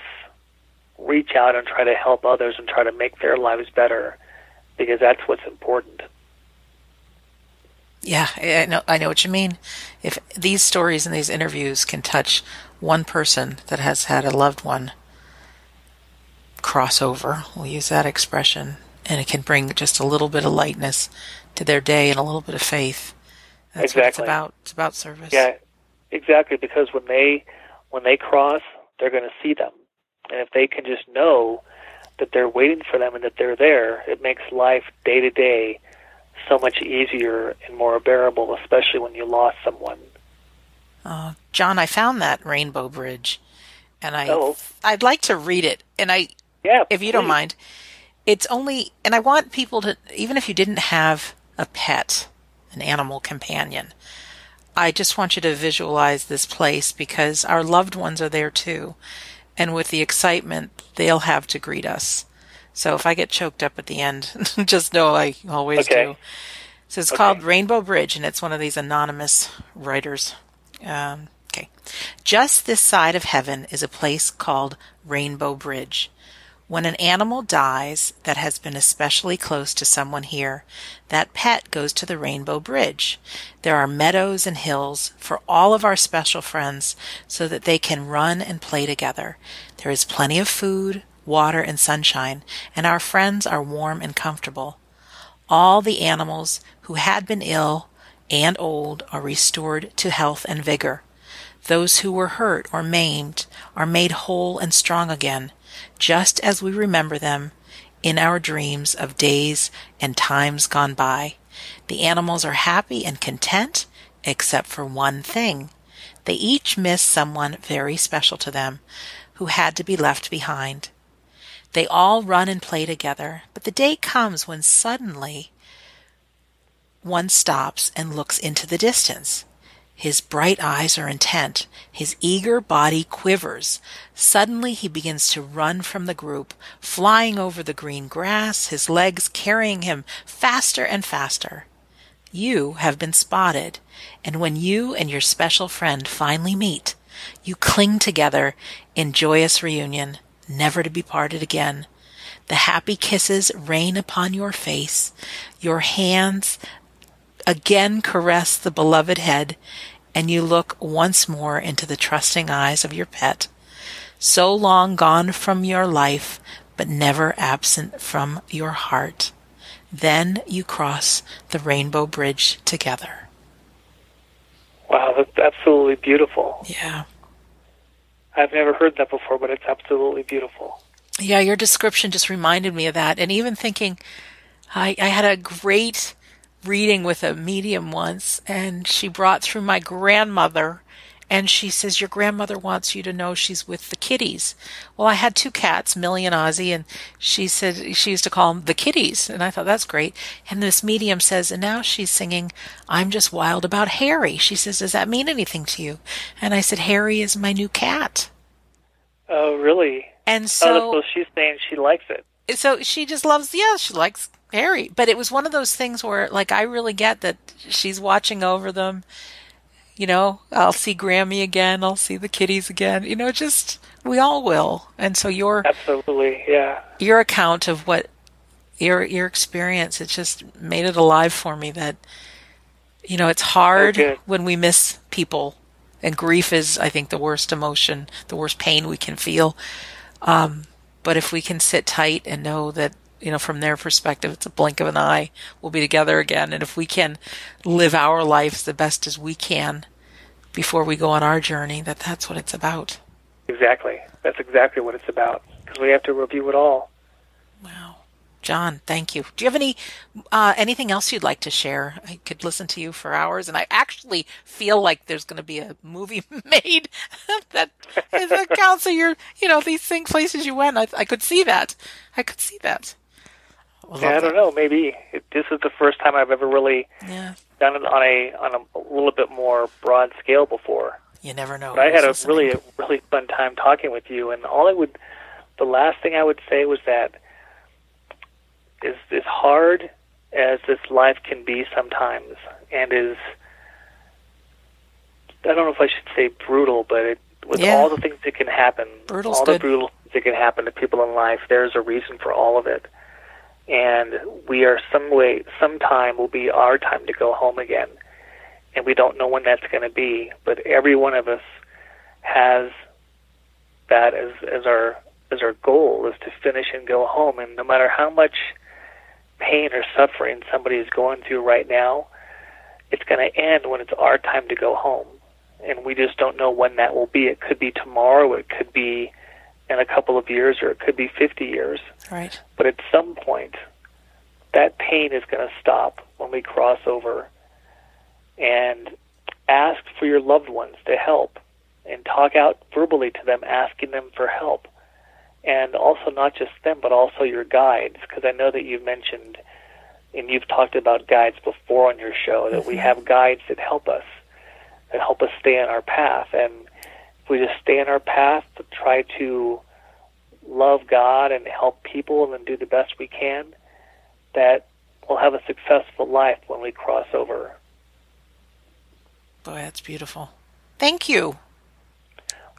reach out and try to help others and try to make their lives better, because that's what's important. Yeah, I know. I know what you mean. If these stories and these interviews can touch one person that has had a loved one crossover, we'll use that expression, and it can bring just a little bit of lightness to their day and a little bit of faith. That's exactly. what it's about. It's about service. Yeah, exactly. Because when they when they cross, they're going to see them, and if they can just know that they're waiting for them and that they're there, it makes life day to day so much easier and more bearable, especially when you lost someone. Uh, John, I found that rainbow bridge, and I Oh. I'd like to read it. And I, Yeah, if you don't mind, it's only, and I want people to, even if you didn't have a pet, an animal companion, I just want you to visualize this place because our loved ones are there too, and with the excitement they'll have to greet us. So if I get choked up at the end, just know I always Okay. do. So it's Okay. called Rainbow Bridge, and it's one of these anonymous writers. Um, okay. Just this side of heaven is a place called Rainbow Bridge. When an animal dies that has been especially close to someone here, that pet goes to the Rainbow Bridge. There are meadows and hills for all of our special friends so that they can run and play together. There is plenty of food, water, and sunshine, and our friends are warm and comfortable. All the animals who had been ill and old are restored to health and vigor. Those who were hurt or maimed are made whole and strong again, just as we remember them in our dreams of days and times gone by. The animals are happy and content, except for one thing. They each miss someone very special to them who had to be left behind. They all run and play together, but the day comes when suddenly one stops and looks into the distance. His bright eyes are intent. His eager body quivers. Suddenly he begins to run from the group, flying over the green grass, his legs carrying him faster and faster. You have been spotted, and when you and your special friend finally meet, you cling together in joyous reunion, never to be parted again. The happy kisses rain upon your face. Your hands again caress the beloved head, and you look once more into the trusting eyes of your pet, so long gone from your life, but never absent from your heart. Then you cross the rainbow bridge together. Wow, that's absolutely beautiful. Yeah. I've never heard that before, but it's absolutely beautiful. Yeah, your description just reminded me of that. And even thinking, I, I had a great reading with a medium once, and she brought through my grandmother, and she says, Your grandmother wants you to know she's with the kitties. Well, I had two cats, Millie and Ozzy, and she said she used to call them the kitties, and I thought that's great. And this medium says, And now she's singing, I'm just wild about Harry. She says, Does that mean anything to you? And I said, Harry is my new cat. Oh, really? And oh, so so she's saying she likes it. so she just loves yeah she likes harry but it was one of those things where like i really get that she's watching over them you know i'll see grammy again i'll see the kitties again you know just we all will and so your Absolutely, yeah. your account of what your your experience it just made it alive for me that you know it's hard good. when we miss people And grief is, I think, the worst emotion, the worst pain we can feel. Um, but if we can sit tight and know that, you know, from their perspective, it's a blink of an eye, we'll be together again. And if we can live our lives the best as we can before we go on our journey, that that's what it's about. Exactly. That's exactly what it's about. Because we have to review it all. Wow. John, thank you. Do you have any uh, anything else you'd like to share? I could listen to you for hours, and I actually feel like there's going to be a movie made that is accounts of your, you know, these things, places you went. I, I could see that. I could see that. I, yeah, I don't know. Maybe it, this is the first time I've ever really yeah. done it on a on a, a little bit more broad scale before. You never know. But I had a really a really fun time talking with you, and all I would, the last thing I would say was that is as hard as this life can be sometimes, and is I don't know if I should say brutal, but it, with Yeah. all the things that can happen, Brutal's all good. the brutal things that can happen to people in life, there's a reason for all of it. And we are some way, sometime will be our time to go home again, and we don't know when that's going to be. But every one of us has that as as our as our goal is to finish and go home. And no matter how much pain or suffering somebody is going through right now, it's going to end when it's our time to go home. And we just don't know when that will be. It could be tomorrow, it could be in a couple of years, or it could be 50 years. Right. But at some point, that pain is going to stop when we cross over. And ask for your loved ones to help and talk out verbally to them, asking them for help. And also, not just them, but also your guides, because I know that you've mentioned and you've talked about guides before on your show that we mm-hmm. have guides that help us, that help us stay on our path. And we just stay on our path, to try to love God and help people and do the best we can, that we'll have a successful life when we cross over. Boy, that's beautiful. Thank you.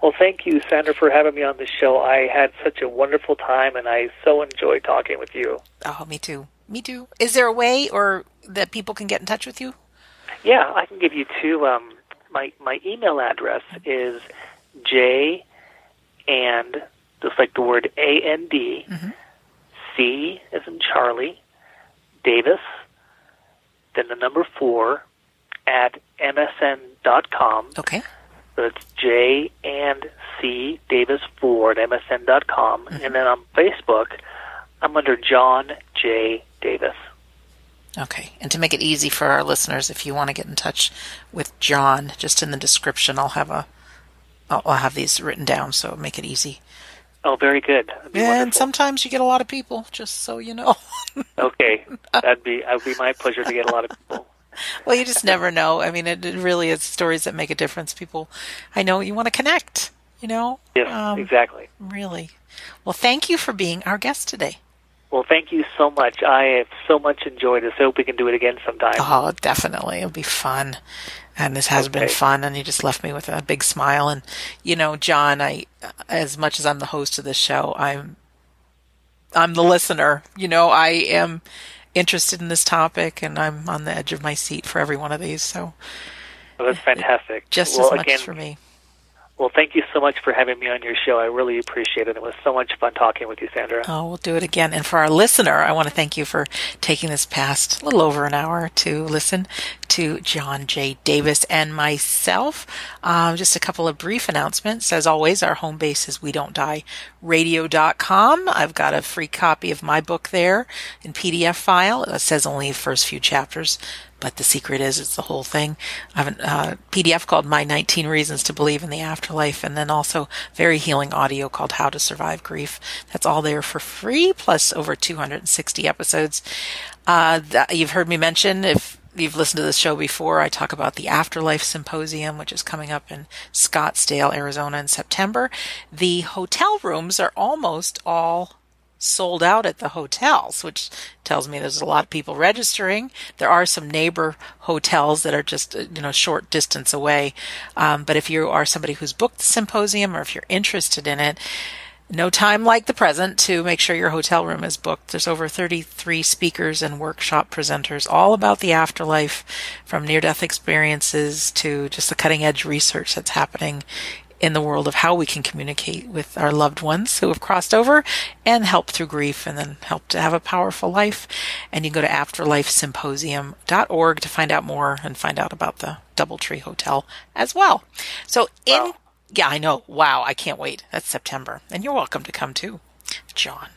Well, thank you, Sandra, for having me on the show. I had such a wonderful time, and I so enjoyed talking with you. Oh, me too. Me too. Is there a way or that people can get in touch with you? Yeah, I can give you two. Um, my my email address is j and just like the word and a n d mm-hmm. c as in Charlie Davis, then the number four at msn dot com. Okay. So it's J and C Davis Ford, MSN.com. Mm-hmm. And then on Facebook, I'm under John J. Davis. Okay. And to make it easy for our listeners, if you want to get in touch with John, just in the description, I'll have a, I'll, I'll have these written down, so it'll make it easy. Oh, very good. And wonderful. sometimes you get a lot of people, just so you know. Okay, that'd be that'd be my pleasure to get a lot of people. well, you just never know. I mean, it, it really is stories that make a difference. People, I know you want to connect. You know. Yes, Um, exactly. Really. Well, thank you for being our guest today. Well, thank you so much. I have so much enjoyed this. I hope we can do it again sometime. Oh, definitely. It'll be fun. And this has been fun. And you just left me with a big smile. And, you know, John, I, as much as I'm the host of this show, I'm, I'm the listener. You know, I am interested in this topic and I'm on the edge of my seat for every one of these. So Well, that's fantastic. just well, as much again, for me. Well, thank you so much for having me on your show. I really appreciate it. It was so much fun talking with you, Sandra. Oh, we'll do it again. And for our listener, I want to thank you for taking this past little over an hour to listen to John J. Davis and myself. Um, just a couple of brief announcements. As always, our home base is we don't. I've got a free copy of my book there in PDF file. It says only the first few chapters. But the secret is, it's the whole thing. I have a uh, PDF called My 19 Reasons to Believe in the Afterlife, and then also very healing audio called How to Survive Grief. That's all there for free, plus over 260 episodes. Uh, that you've heard me mention if you've listened to this show before, I talk about the Afterlife Symposium, which is coming up in Scottsdale, Arizona in September. The hotel rooms are almost all sold out at the hotels, which tells me there's a lot of people registering. There are some neighbor hotels that are just uh, you know short distance away. Um, but if you are somebody who's booked the symposium or if you're interested in it, no time like the present to make sure your hotel room is booked. There's over 33 speakers and workshop presenters all about the afterlife from near death experiences to just the cutting edge research that's happening in the world of how we can communicate with our loved ones who have crossed over and help through grief and then help to have a powerful life. And you can go to afterlifesymposium.org to find out more and find out about the Doubletree Hotel as well. So in wow. Yeah, I know. Wow, I can't wait. That's September. And you're welcome to come too. John.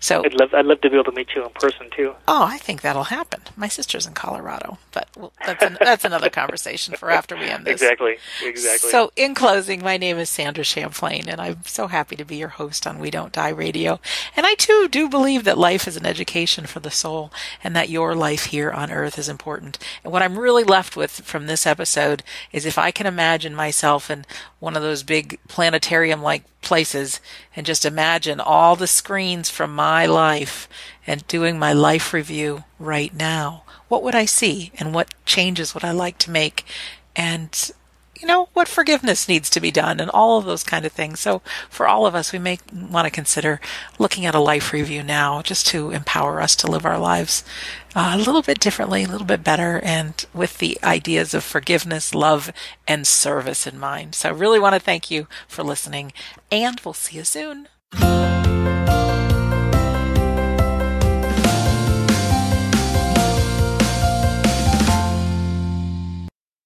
So I'd love I'd love to be able to meet you in person too. Oh, I think that'll happen. My sister's in Colorado, but well, that's an, that's another conversation for after we end this. Exactly, exactly. So, in closing, my name is Sandra Champlain, and I'm so happy to be your host on We Don't Die Radio. And I too do believe that life is an education for the soul, and that your life here on Earth is important. And what I'm really left with from this episode is if I can imagine myself in one of those big planetarium-like places and just imagine all the screens from my life and doing my life review right now, what would I see and what changes would I like to make? And you know, what forgiveness needs to be done and all of those kind of things. So for all of us, we may want to consider looking at a life review now just to empower us to live our lives uh, a little bit differently, a little bit better, and with the ideas of forgiveness, love, and service in mind. So I really want to thank you for listening and we'll see you soon you